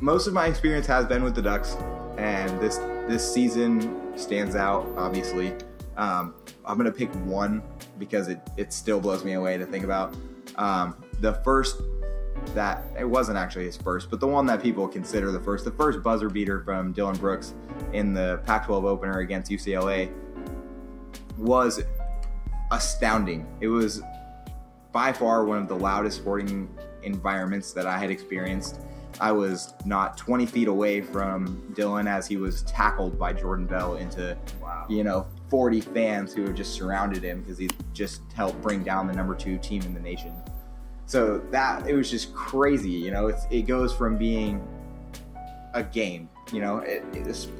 G: most of my experience has been with the Ducks, and this this season stands out. Obviously, um, I'm gonna pick one because it it still blows me away to think about. Um, the first that it wasn't actually his first, but the one that people consider the first, the first buzzer beater from Dillon Brooks in the Pac-12 opener against UCLA was astounding. It was by far one of the loudest sporting environments that I had experienced. I was not 20 feet away from Dillon as he was tackled by Jordan Bell into, you know, 40 fans who had just surrounded him because he just helped bring down the number two team in the nation. So that it was just crazy, you know. It's, it goes from being a game, you know. It,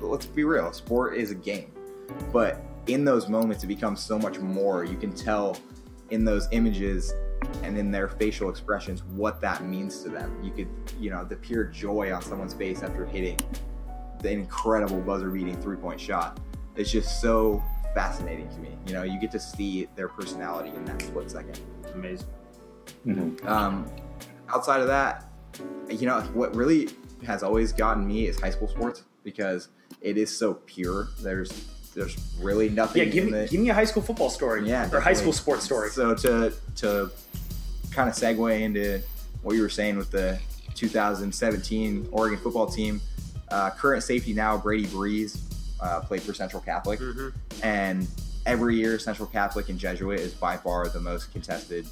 G: let's be real, sport is a game, but in those moments, it becomes so much more. You can tell in those images and in their facial expressions what that means to them. You could, you know, the pure joy on someone's face after hitting the incredible buzzer beating three point shot. It's just so fascinating to me. You know, you get to see their personality in that split second.
D: Amazing.
G: Um, outside of that, you know, what really has always gotten me is high school sports because it is so pure. There's there's really nothing.
D: Yeah, give me
G: the,
D: give me a high school football story.
G: yeah,
D: or high school sports story.
G: So to to kind of segue into what you were saying with the 2017 Oregon football team, uh, current safety now Brady Breeze uh, played for Central Catholic, and every year Central Catholic and Jesuit is by far the most contested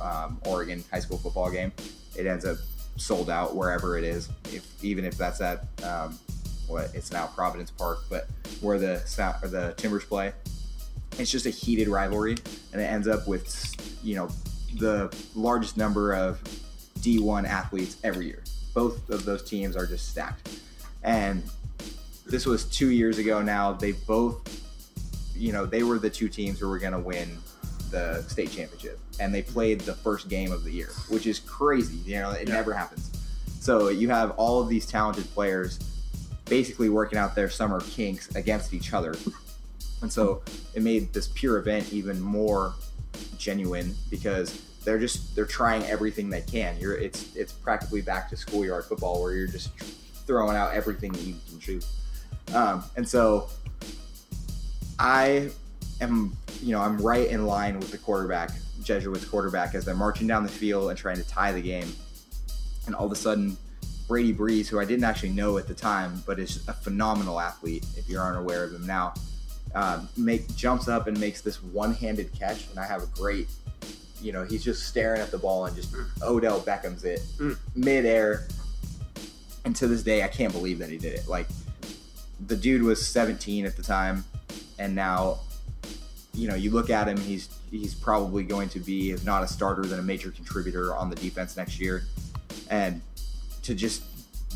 G: um, Oregon high school football game. It ends up sold out wherever it is, if, even if that's at um, what it's now Providence Park, but where the or the Timbers play. It's just a heated rivalry and it ends up with you know the largest number of d1 athletes every year. Both of those teams are just stacked. And this was two years ago now. They both you know they were the two teams who were going to win the state championship. And they played the first game of the year which is crazy. You know it never happens. So you have all of these talented players basically working out their summer kinks against each other. And so it made this pure event even more genuine because they're just they're trying everything they can. You're it's it's practically back to schoolyard football where you're just throwing out everything that you can shoot. Um, and so I am you know, I'm right in line with the quarterback, Jesuits quarterback, as they're marching down the field and trying to tie the game. And all of a sudden, Brady Breeze, who I didn't actually know at the time, but is a phenomenal athlete if you're unaware of him now, um, make jumps up and makes this one-handed catch, and I have a great, you know, he's just staring at the ball and just Odell Beckham's it midair. And to this day, I can't believe that he did it. Like the dude was 17 at the time, and now, you know, you look at him, he's he's probably going to be, if not a starter, then a major contributor on the defense next year. And to just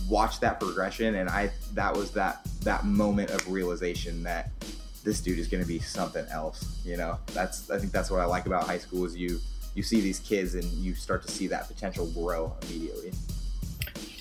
G: watch that progression, and I that was that that moment of realization that this dude is going to be something else. You know, that's I think that's what I like about high school is you you see these kids and you start to see that potential grow immediately.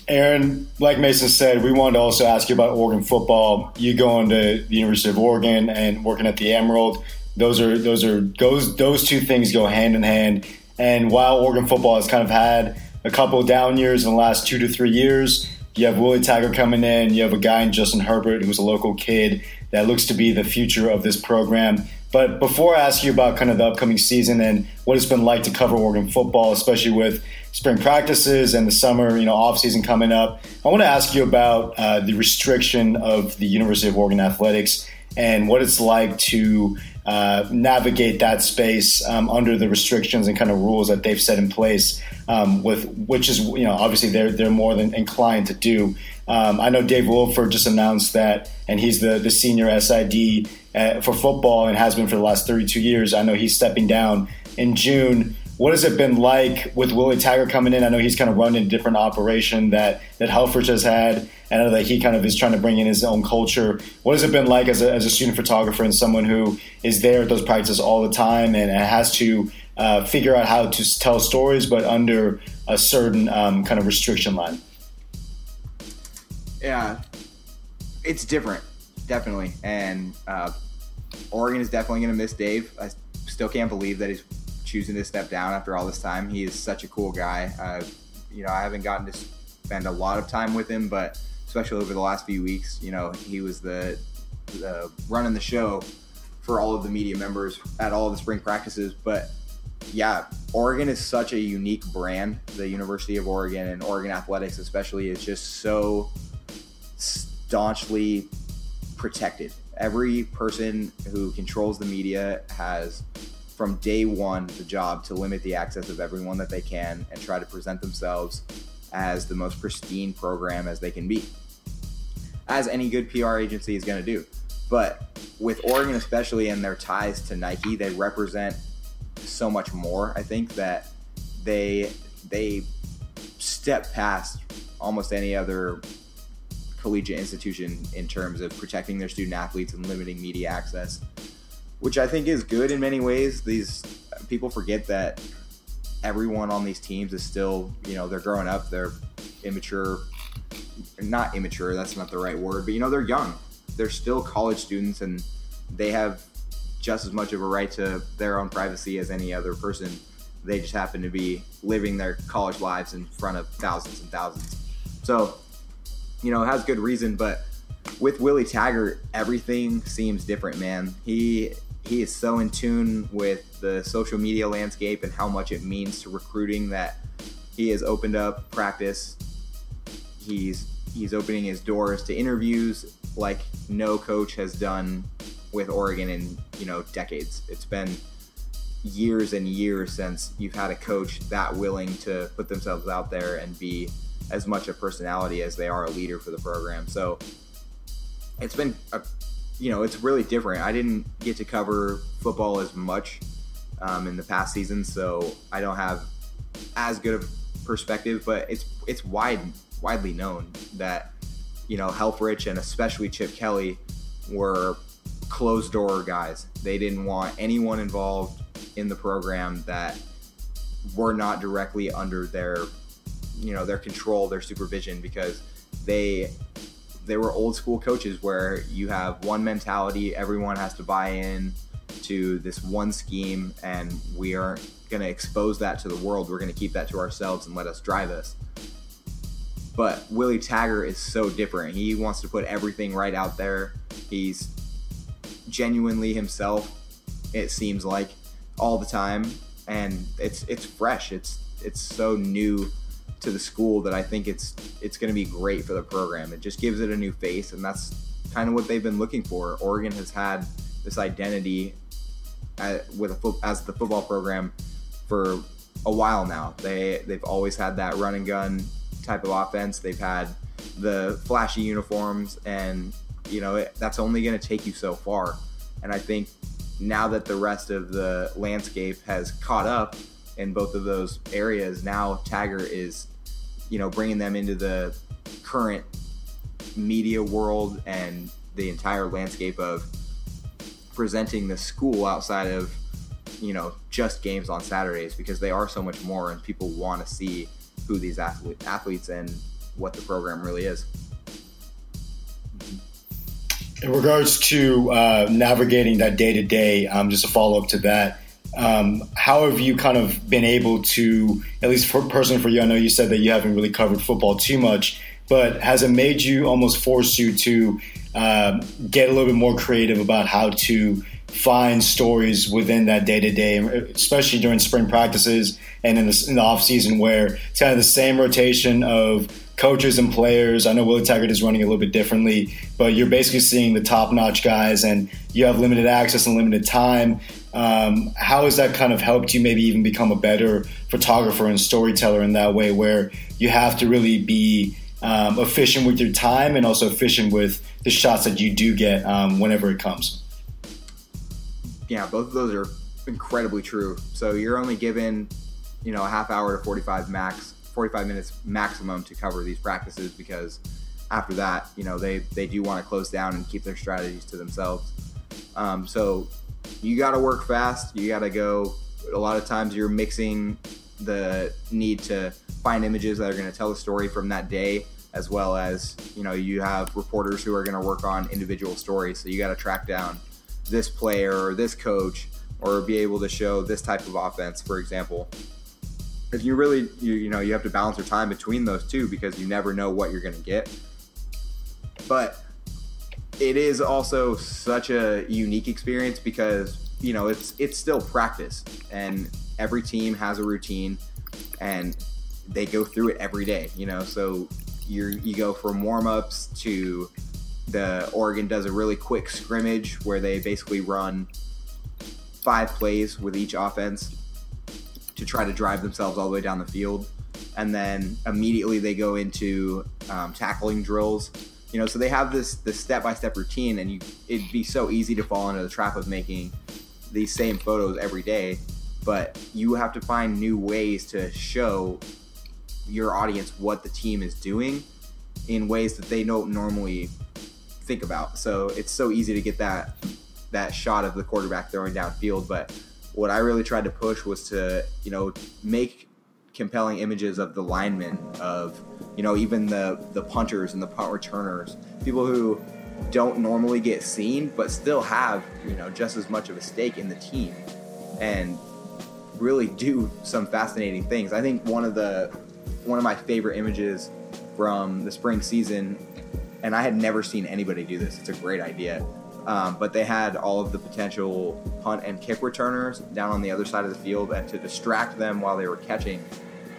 F: Aaron, like Mason said, we wanted to also ask you about Oregon football. You going to the University of Oregon and working at the Emerald. Those are those are those those two things go hand in hand. And while Oregon football has kind of had a couple down years in the last two to three years, you have Willie Taggart coming in. You have a guy in Justin Herbert who's a local kid that looks to be the future of this program. But before I ask you about kind of the upcoming season and what it's been like to cover Oregon football, especially with spring practices and the summer, you know, off season coming up, I want to ask you about uh, the restriction of the University of Oregon athletics and what it's like to uh, navigate that space um, under the restrictions and kind of rules that they've set in place. Um, with which is you know obviously they're they're more than inclined to do. Um, I know Dave Williford just announced that, and he's the the senior SID uh, for football and has been for the last 32 years. I know he's stepping down in June. What has it been like with Willie Taggart coming in? I know he's kind of running a different operation that that Helfrich has had. I know that he kind of is trying to bring in his own culture. What has it been like as a, as a student photographer and someone who is there at those practices all the time and has to uh, figure out how to tell stories, but under a certain um, kind of restriction line?
G: Yeah, it's different, definitely. And uh, Oregon is definitely going to miss Dave. I still can't believe that he's choosing to step down after all this time. He is such a cool guy. Uh, you know, I haven't gotten to spend a lot of time with him, but especially over the last few weeks, you know, he was the, the running the show for all of the media members at all the spring practices. But yeah, Oregon is such a unique brand. The University of Oregon and Oregon athletics, especially, is just so staunchly protected. Every person who controls the media has, from day one, the job to limit the access of everyone that they can and try to present themselves as the most pristine program as they can be, as any good PR agency is going to do. But with Oregon, especially, and their ties to Nike, they represent so much more. I think that they they step past almost any other collegiate institution in terms of protecting their student athletes and limiting media access, which I think is good in many ways. These people forget that everyone on these teams is still, you know, they're growing up, they're immature, not immature, that's not the right word, but you know, they're young. They're still college students and they have just as much of a right to their own privacy as any other person. They just happen to be living their college lives in front of thousands and thousands. So, you know, has good reason, but with Willie Taggart, everything seems different, man. He he is so in tune with the social media landscape and how much it means to recruiting that he has opened up practice. He's he's opening his doors to interviews like no coach has done with Oregon in you know decades. It's been years and years since you've had a coach that willing to put themselves out there and be as much a personality as they are a leader for the program. So it's been a, you know it's really different. I didn't get to cover football as much um, in the past season, so I don't have as good of perspective. But it's it's wide widely known that you know Helfrich and especially Chip Kelly were closed door guys. They didn't want anyone involved in the program that were not directly under their you know their control, their supervision because they they were old school coaches where you have one mentality, everyone has to buy in to this one scheme and we aren't going to expose that to the world. We're going to keep that to ourselves and let us drive us. But Willie Taggart is so different. He wants to put everything right out there. He's genuinely himself It seems like all the time, and it's it's fresh. It's it's so new to the school that I think it's it's going to be great for the program. It just gives it a new face, and that's kind of what they've been looking for. Oregon has had this identity at, with a as the football program for a while now. They they've always had that run and gun type of offense. They've had the flashy uniforms, and you know it, that's only going to take you so far. And I think now that the rest of the landscape has caught up in both of those areas, now Taggart is, you know, bringing them into the current media world and the entire landscape of presenting the school outside of, you know, just games on Saturdays because they are so much more and people want to see who these athlete, athletes and what the program really is.
F: In regards to uh, navigating that day to day, just a follow up to that, um, how have you kind of been able to, at least for personally for you, I know you said that you haven't really covered football too much, but has it made you almost force you to um, get a little bit more creative about how to find stories within that day to day, especially during spring practices and in the, in the off season where it's kind of the same rotation of coaches and players. I know Willie Taggart is running a little bit differently, but you're basically seeing the top notch guys and you have limited access and limited time. Um, how has that kind of helped you maybe even become a better photographer and storyteller in that way where you have to really be um, efficient with your time and also efficient with the shots that you do get um, whenever it comes?
G: Yeah, both of those are incredibly true. So you're only given, you know, a half hour to 45 max 45 minutes maximum to cover these practices because after that, you know, they, they do want to close down and keep their strategies to themselves. Um, so you got to work fast. You got to go. A lot of times you're mixing the need to find images that are going to tell the story from that day, as well as, you know, you have reporters who are going to work on individual stories. So you got to track down this player or this coach or be able to show this type of offense, for example if you really you, you know you have to balance your time between those two because you never know what you're going to get but it is also such a unique experience because you know it's it's still practice and every team has a routine and they go through it every day you know so you you go from warm-ups to the Oregon does a really quick scrimmage where they basically run five plays with each offense to try to drive themselves all the way down the field. And then immediately they go into um, tackling drills. You know, so they have this this step by step routine, and you it'd be so easy to fall into the trap of making these same photos every day. But you have to find new ways to show your audience what the team is doing in ways that they don't normally think about. So it's so easy to get that that shot of the quarterback throwing downfield, but what I really tried to push was to, you know, make compelling images of the linemen, of, you know, even the, the punters and the punt returners, people who don't normally get seen, but still have, you know, just as much of a stake in the team and really do some fascinating things. I think one of the, one of my favorite images from the spring season, and I had never seen anybody do this. It's a great idea um, but they had all of the potential punt and kick returners down on the other side of the field, and to distract them while they were catching,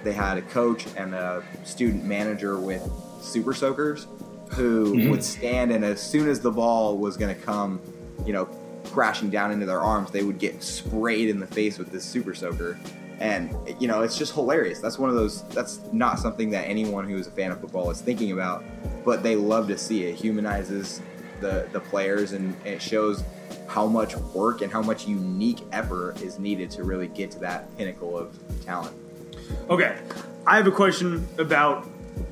G: they had a coach and a student manager with super soakers who mm-hmm. would stand, and as soon as the ball was going to come, you know, crashing down into their arms, they would get sprayed in the face with this super soaker. And you know, it's just hilarious. That's one of those. That's not something that anyone who is a fan of football is thinking about, but they love to see. It humanizes the the players, and it shows how much work and how much unique effort is needed to really get to that pinnacle of talent.
D: Okay, I have a question about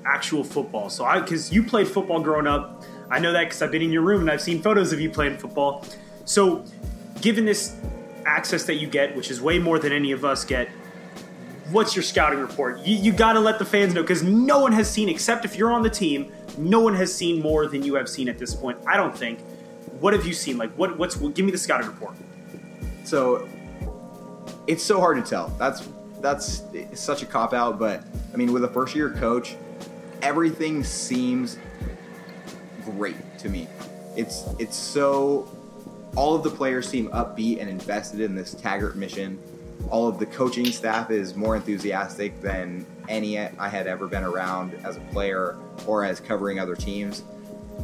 D: actual football. So I because you played football growing up, I know that because I've been in your room and I've seen photos of you playing football. So, given this access that you get, which is way more than any of us get, what's your scouting report? You, you got to let the fans know because no one has seen, except if you're on the team, no one has seen more than you have seen at this point. I don't think. What have you seen? Like, what? What's? Well, give me the scouting report.
G: So, it's so hard to tell. That's that's such a cop out. But I mean, with a first year coach, everything seems great to me. It's it's so all of the players seem upbeat and invested in this Taggart mission. All of the coaching staff is more enthusiastic than any I had ever been around as a player or as covering other teams.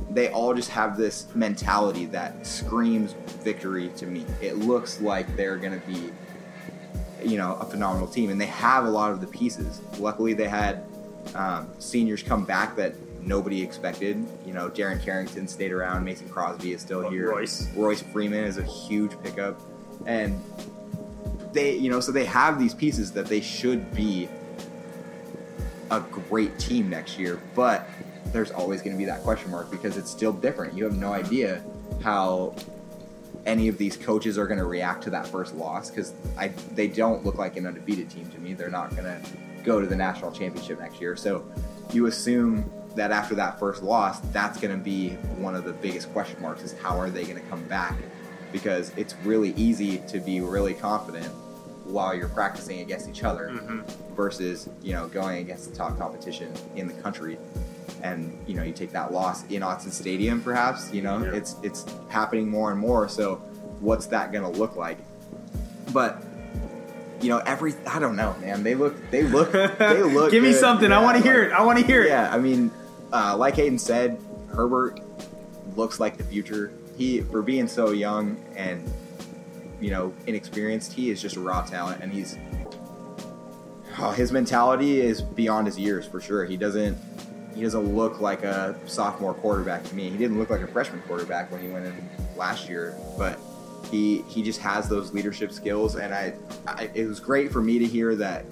G: They all just have this mentality that screams victory to me. It looks like they're going to be, you know, a phenomenal team, and they have a lot of the pieces. Luckily, they had um, seniors come back that nobody expected. You know, Darren Carrington stayed around. Mason Crosby is still here.
D: Royce.
G: Royce Freeman is a huge pickup, and they, you know, so they have these pieces that they should be a great team next year. But there's always going to be that question mark because it's still different. You have no idea how any of these coaches are going to react to that first loss because they don't look like an undefeated team to me. They're not going to go to the national championship next year. So you assume that after that first loss, that's going to be one of the biggest question marks is how are they going to come back? Because it's really easy to be really confident while you're practicing against each other
D: Mm-hmm.
G: versus, you know, going against the top competition in the country. And, you know, you take that loss in Autzen Stadium perhaps, you know,
D: Yeah.
G: it's it's happening more and more. So what's that going to look like? But you know, every I don't know, man. They look, they look, they look.
D: Give me
G: good.
D: something. I want to hear
G: like-
D: it. I want to hear it.
G: yeah, I mean, uh, like Hayden said, Herbert looks like the future. He, for being so young and you know inexperienced, he is just a raw talent, and he's oh, his mentality is beyond his years for sure. He doesn't he doesn't look like a sophomore quarterback to me. He didn't look like a freshman quarterback when he went in last year, but he he just has those leadership skills, and I, I it was great for me to hear that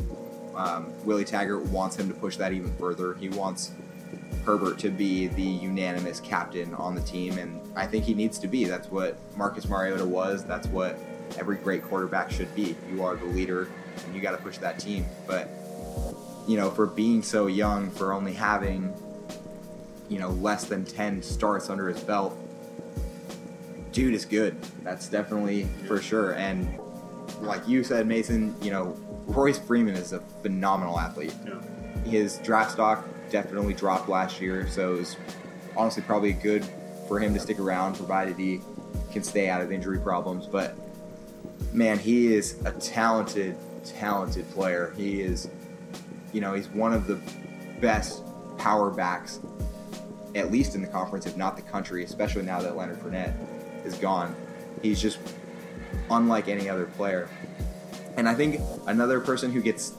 G: um, Willie Taggart wants him to push that even further. He wants Herbert to be the unanimous captain on the team, and I think he needs to be. That's what Marcus Mariota was. That's what every great quarterback should be. You are the leader, and you got to push that team. But you know, for being so young, for only having you know less than ten starts under his belt, dude is good. That's definitely for sure. And like you said, Mason, you know, Royce Freeman is a phenomenal athlete his draft stock definitely dropped last year, so it was honestly probably good for him to stick around, provided he can stay out of injury problems. But man, he is a talented, talented player. He is, you know, he's one of the best power backs, at least in the conference, if not the country, especially now that Leonard Fournette is gone. He's just unlike any other player. And I think another person who gets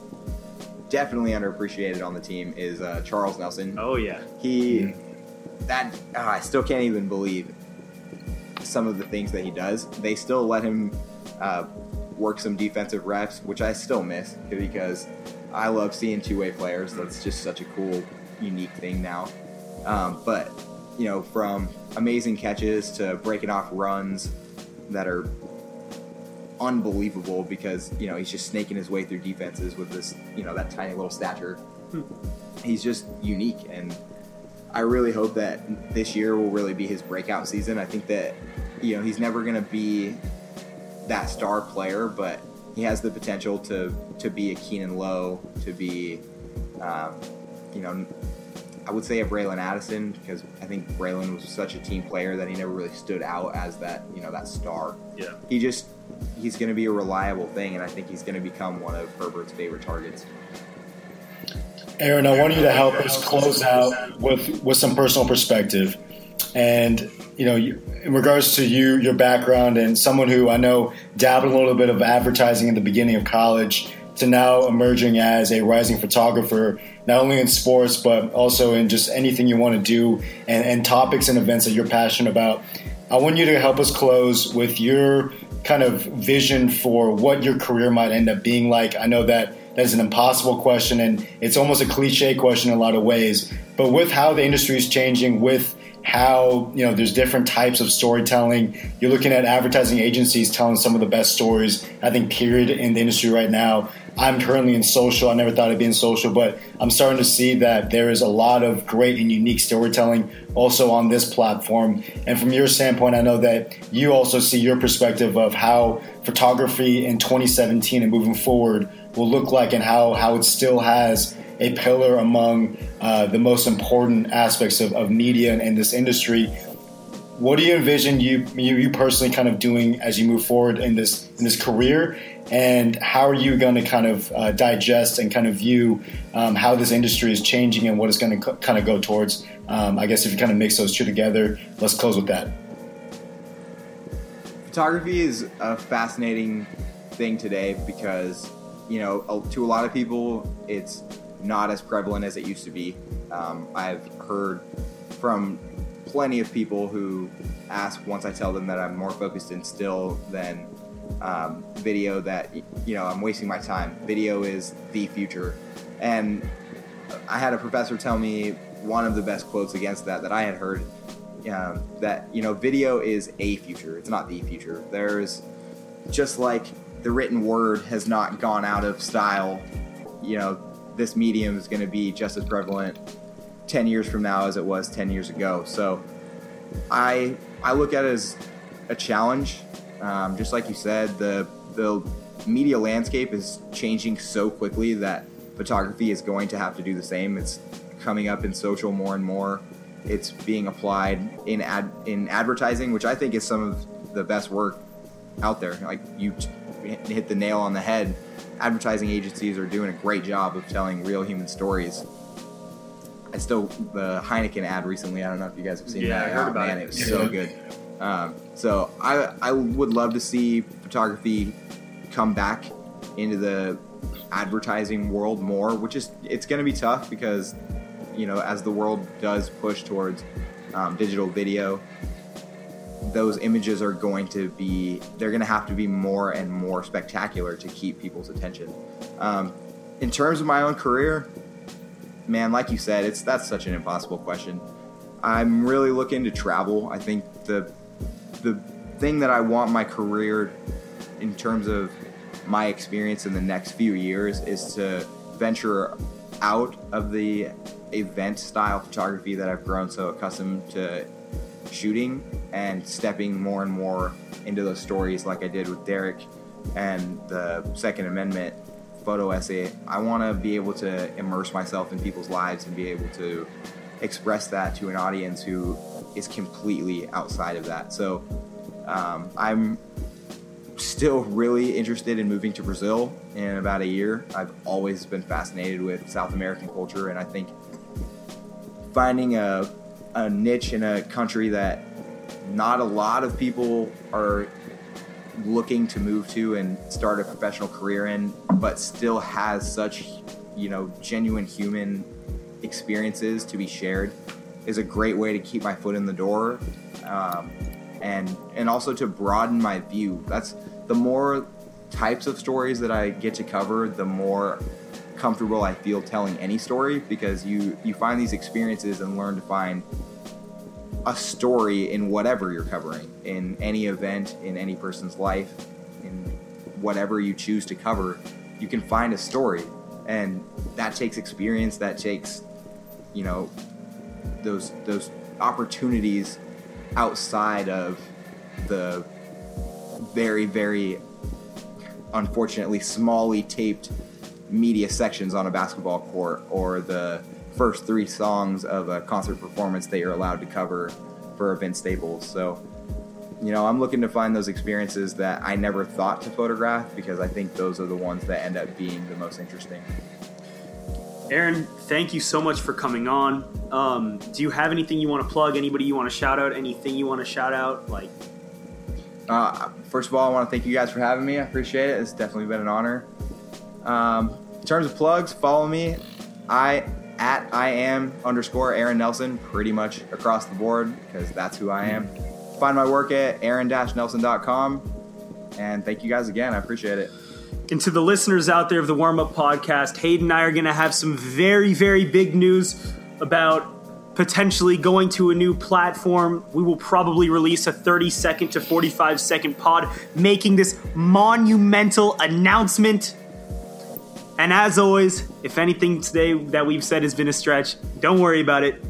G: definitely underappreciated on the team is uh, Charles Nelson.
D: Oh yeah.
G: He that ah, I still can't even believe some of the things that he does. They still let him uh, work some defensive reps, which I still miss because I love seeing two-way players. That's just such a cool, unique thing now. Um, but you know, from amazing catches to breaking off runs that are unbelievable because you know he's just snaking his way through defenses with this you know that tiny little stature. He's just unique, and I really hope that this year will really be his breakout season. I think that you know he's never going to be that star player, but he has the potential to to be a Keanon Lowe, to be um, you know I would say a Bralon Addison because I think Bralon was such a team player that he never really stood out as that you know that star.
D: Yeah.
G: He just he's going to be a reliable thing, and I think he's going to become one of Herbert's favorite targets.
F: Aaron, I want you to help us close out with with some personal perspective, and you know, you, in regards to you, your background, and someone who I know dabbled a little bit of advertising in the beginning of college, to now emerging as a rising photographer, not only in sports but also in just anything you want to do, and, and topics and events that you're passionate about. I want you to help us close with your kind of vision for what your career might end up being like. I know that that's an impossible question and it's almost a cliche question in a lot of ways. But with how the industry is changing, with how you know there's different types of storytelling, you're looking at advertising agencies telling some of the best stories. I think period in the industry right now. I'm currently in social. I never thought I'd be in social, but I'm starting to see that there is a lot of great and unique storytelling also on this platform. And from your standpoint, I know that you also see your perspective of how photography in 2017 and moving forward will look like and how, how it still has a pillar among uh, the most important aspects of, of media and, and this industry. what do you envision you, you you personally kind of doing as you move forward in this in this career? And how are you going to kind of uh, digest and kind of view um, how this industry is changing and what it's going to co- kind of go towards? Um, I guess if you kind of mix those two together, let's close with that.
G: Photography is a fascinating thing today because, you know, to a lot of people, it's not as prevalent as it used to be. Um, I've heard from plenty of people who ask once I tell them that I'm more focused in still than um, video that you know I'm wasting my time. Video is the future, and I had a professor tell me one of the best quotes against that that I had heard um, that you know video is a future it's not the future there's just like the written word has not gone out of style you know this medium is going to be just as prevalent 10 years from now as it was 10 years ago. So i i look at it as a challenge. Um, just like you said the the media landscape is changing so quickly that photography is going to have to do the same. It's coming up in social more and more. It's being applied in ad in advertising, which I think is some of the best work out there. Like you hit the nail on the head. Advertising agencies are doing a great job of telling real human stories. I still the Heineken ad recently. I don't know if you guys have seen
D: yeah,
G: that.
D: I heard
G: oh,
D: about
G: man,
D: it.
G: it was so good. Um, so I I would love to see photography come back into the advertising world more, which is it's going to be tough because you know, as the world does push towards um, digital video, those images are going to be they're going to have to be more and more spectacular to keep people's attention. Um, in terms of my own career, man, like you said, it's that's such an impossible question. I'm really looking to travel. I think the the thing that I want my career in terms of my experience in the next few years is to venture out of the event style photography that I've grown so accustomed to shooting and stepping more and more into those stories like I did with Derek and the Second Amendment photo essay. I want to be able to immerse myself in people's lives and be able to express that to an audience who is completely outside of that. So um, I'm still really interested in moving to Brazil in about a year. I've always been fascinated with South American culture, and I think finding a, a niche in a country that not a lot of people are looking to move to and start a professional career in, but still has such, you know, genuine human experiences to be shared is a great way to keep my foot in the door, um, and and also to broaden my view. That's the more types of stories that I get to cover, the more comfortable I feel telling any story because you you find these experiences and learn to find a story in whatever you're covering in any event in any person's life in whatever you choose to cover you can find a story. And that takes experience that takes you know those those opportunities outside of the very very unfortunately smally taped media sections on a basketball court or the first three songs of a concert performance that you're allowed to cover for event Staples. So, you know, I'm looking to find those experiences that I never thought to photograph because I think those are the ones that end up being the most interesting.
D: Aaron, thank you so much for coming on. Um, do you have anything you want to plug? Anybody you want to shout out? Anything you want to shout out? Like,
G: uh, first of all, I want to thank you guys for having me. I appreciate it. It's definitely been an honor. Um, in terms of plugs, follow me. I at I am underscore Aaron Nelson pretty much across the board because that's who I am. Find my work at aaron-nelson.com. And thank you guys again. I appreciate it.
D: And to the listeners out there of the Warm Up Podcast, Hayden and I are going to have some very, very big news about potentially going to a new platform. We will probably release a 30 second to 45 second pod making this monumental announcement. And as always, if anything today that we've said has been a stretch, don't worry about it.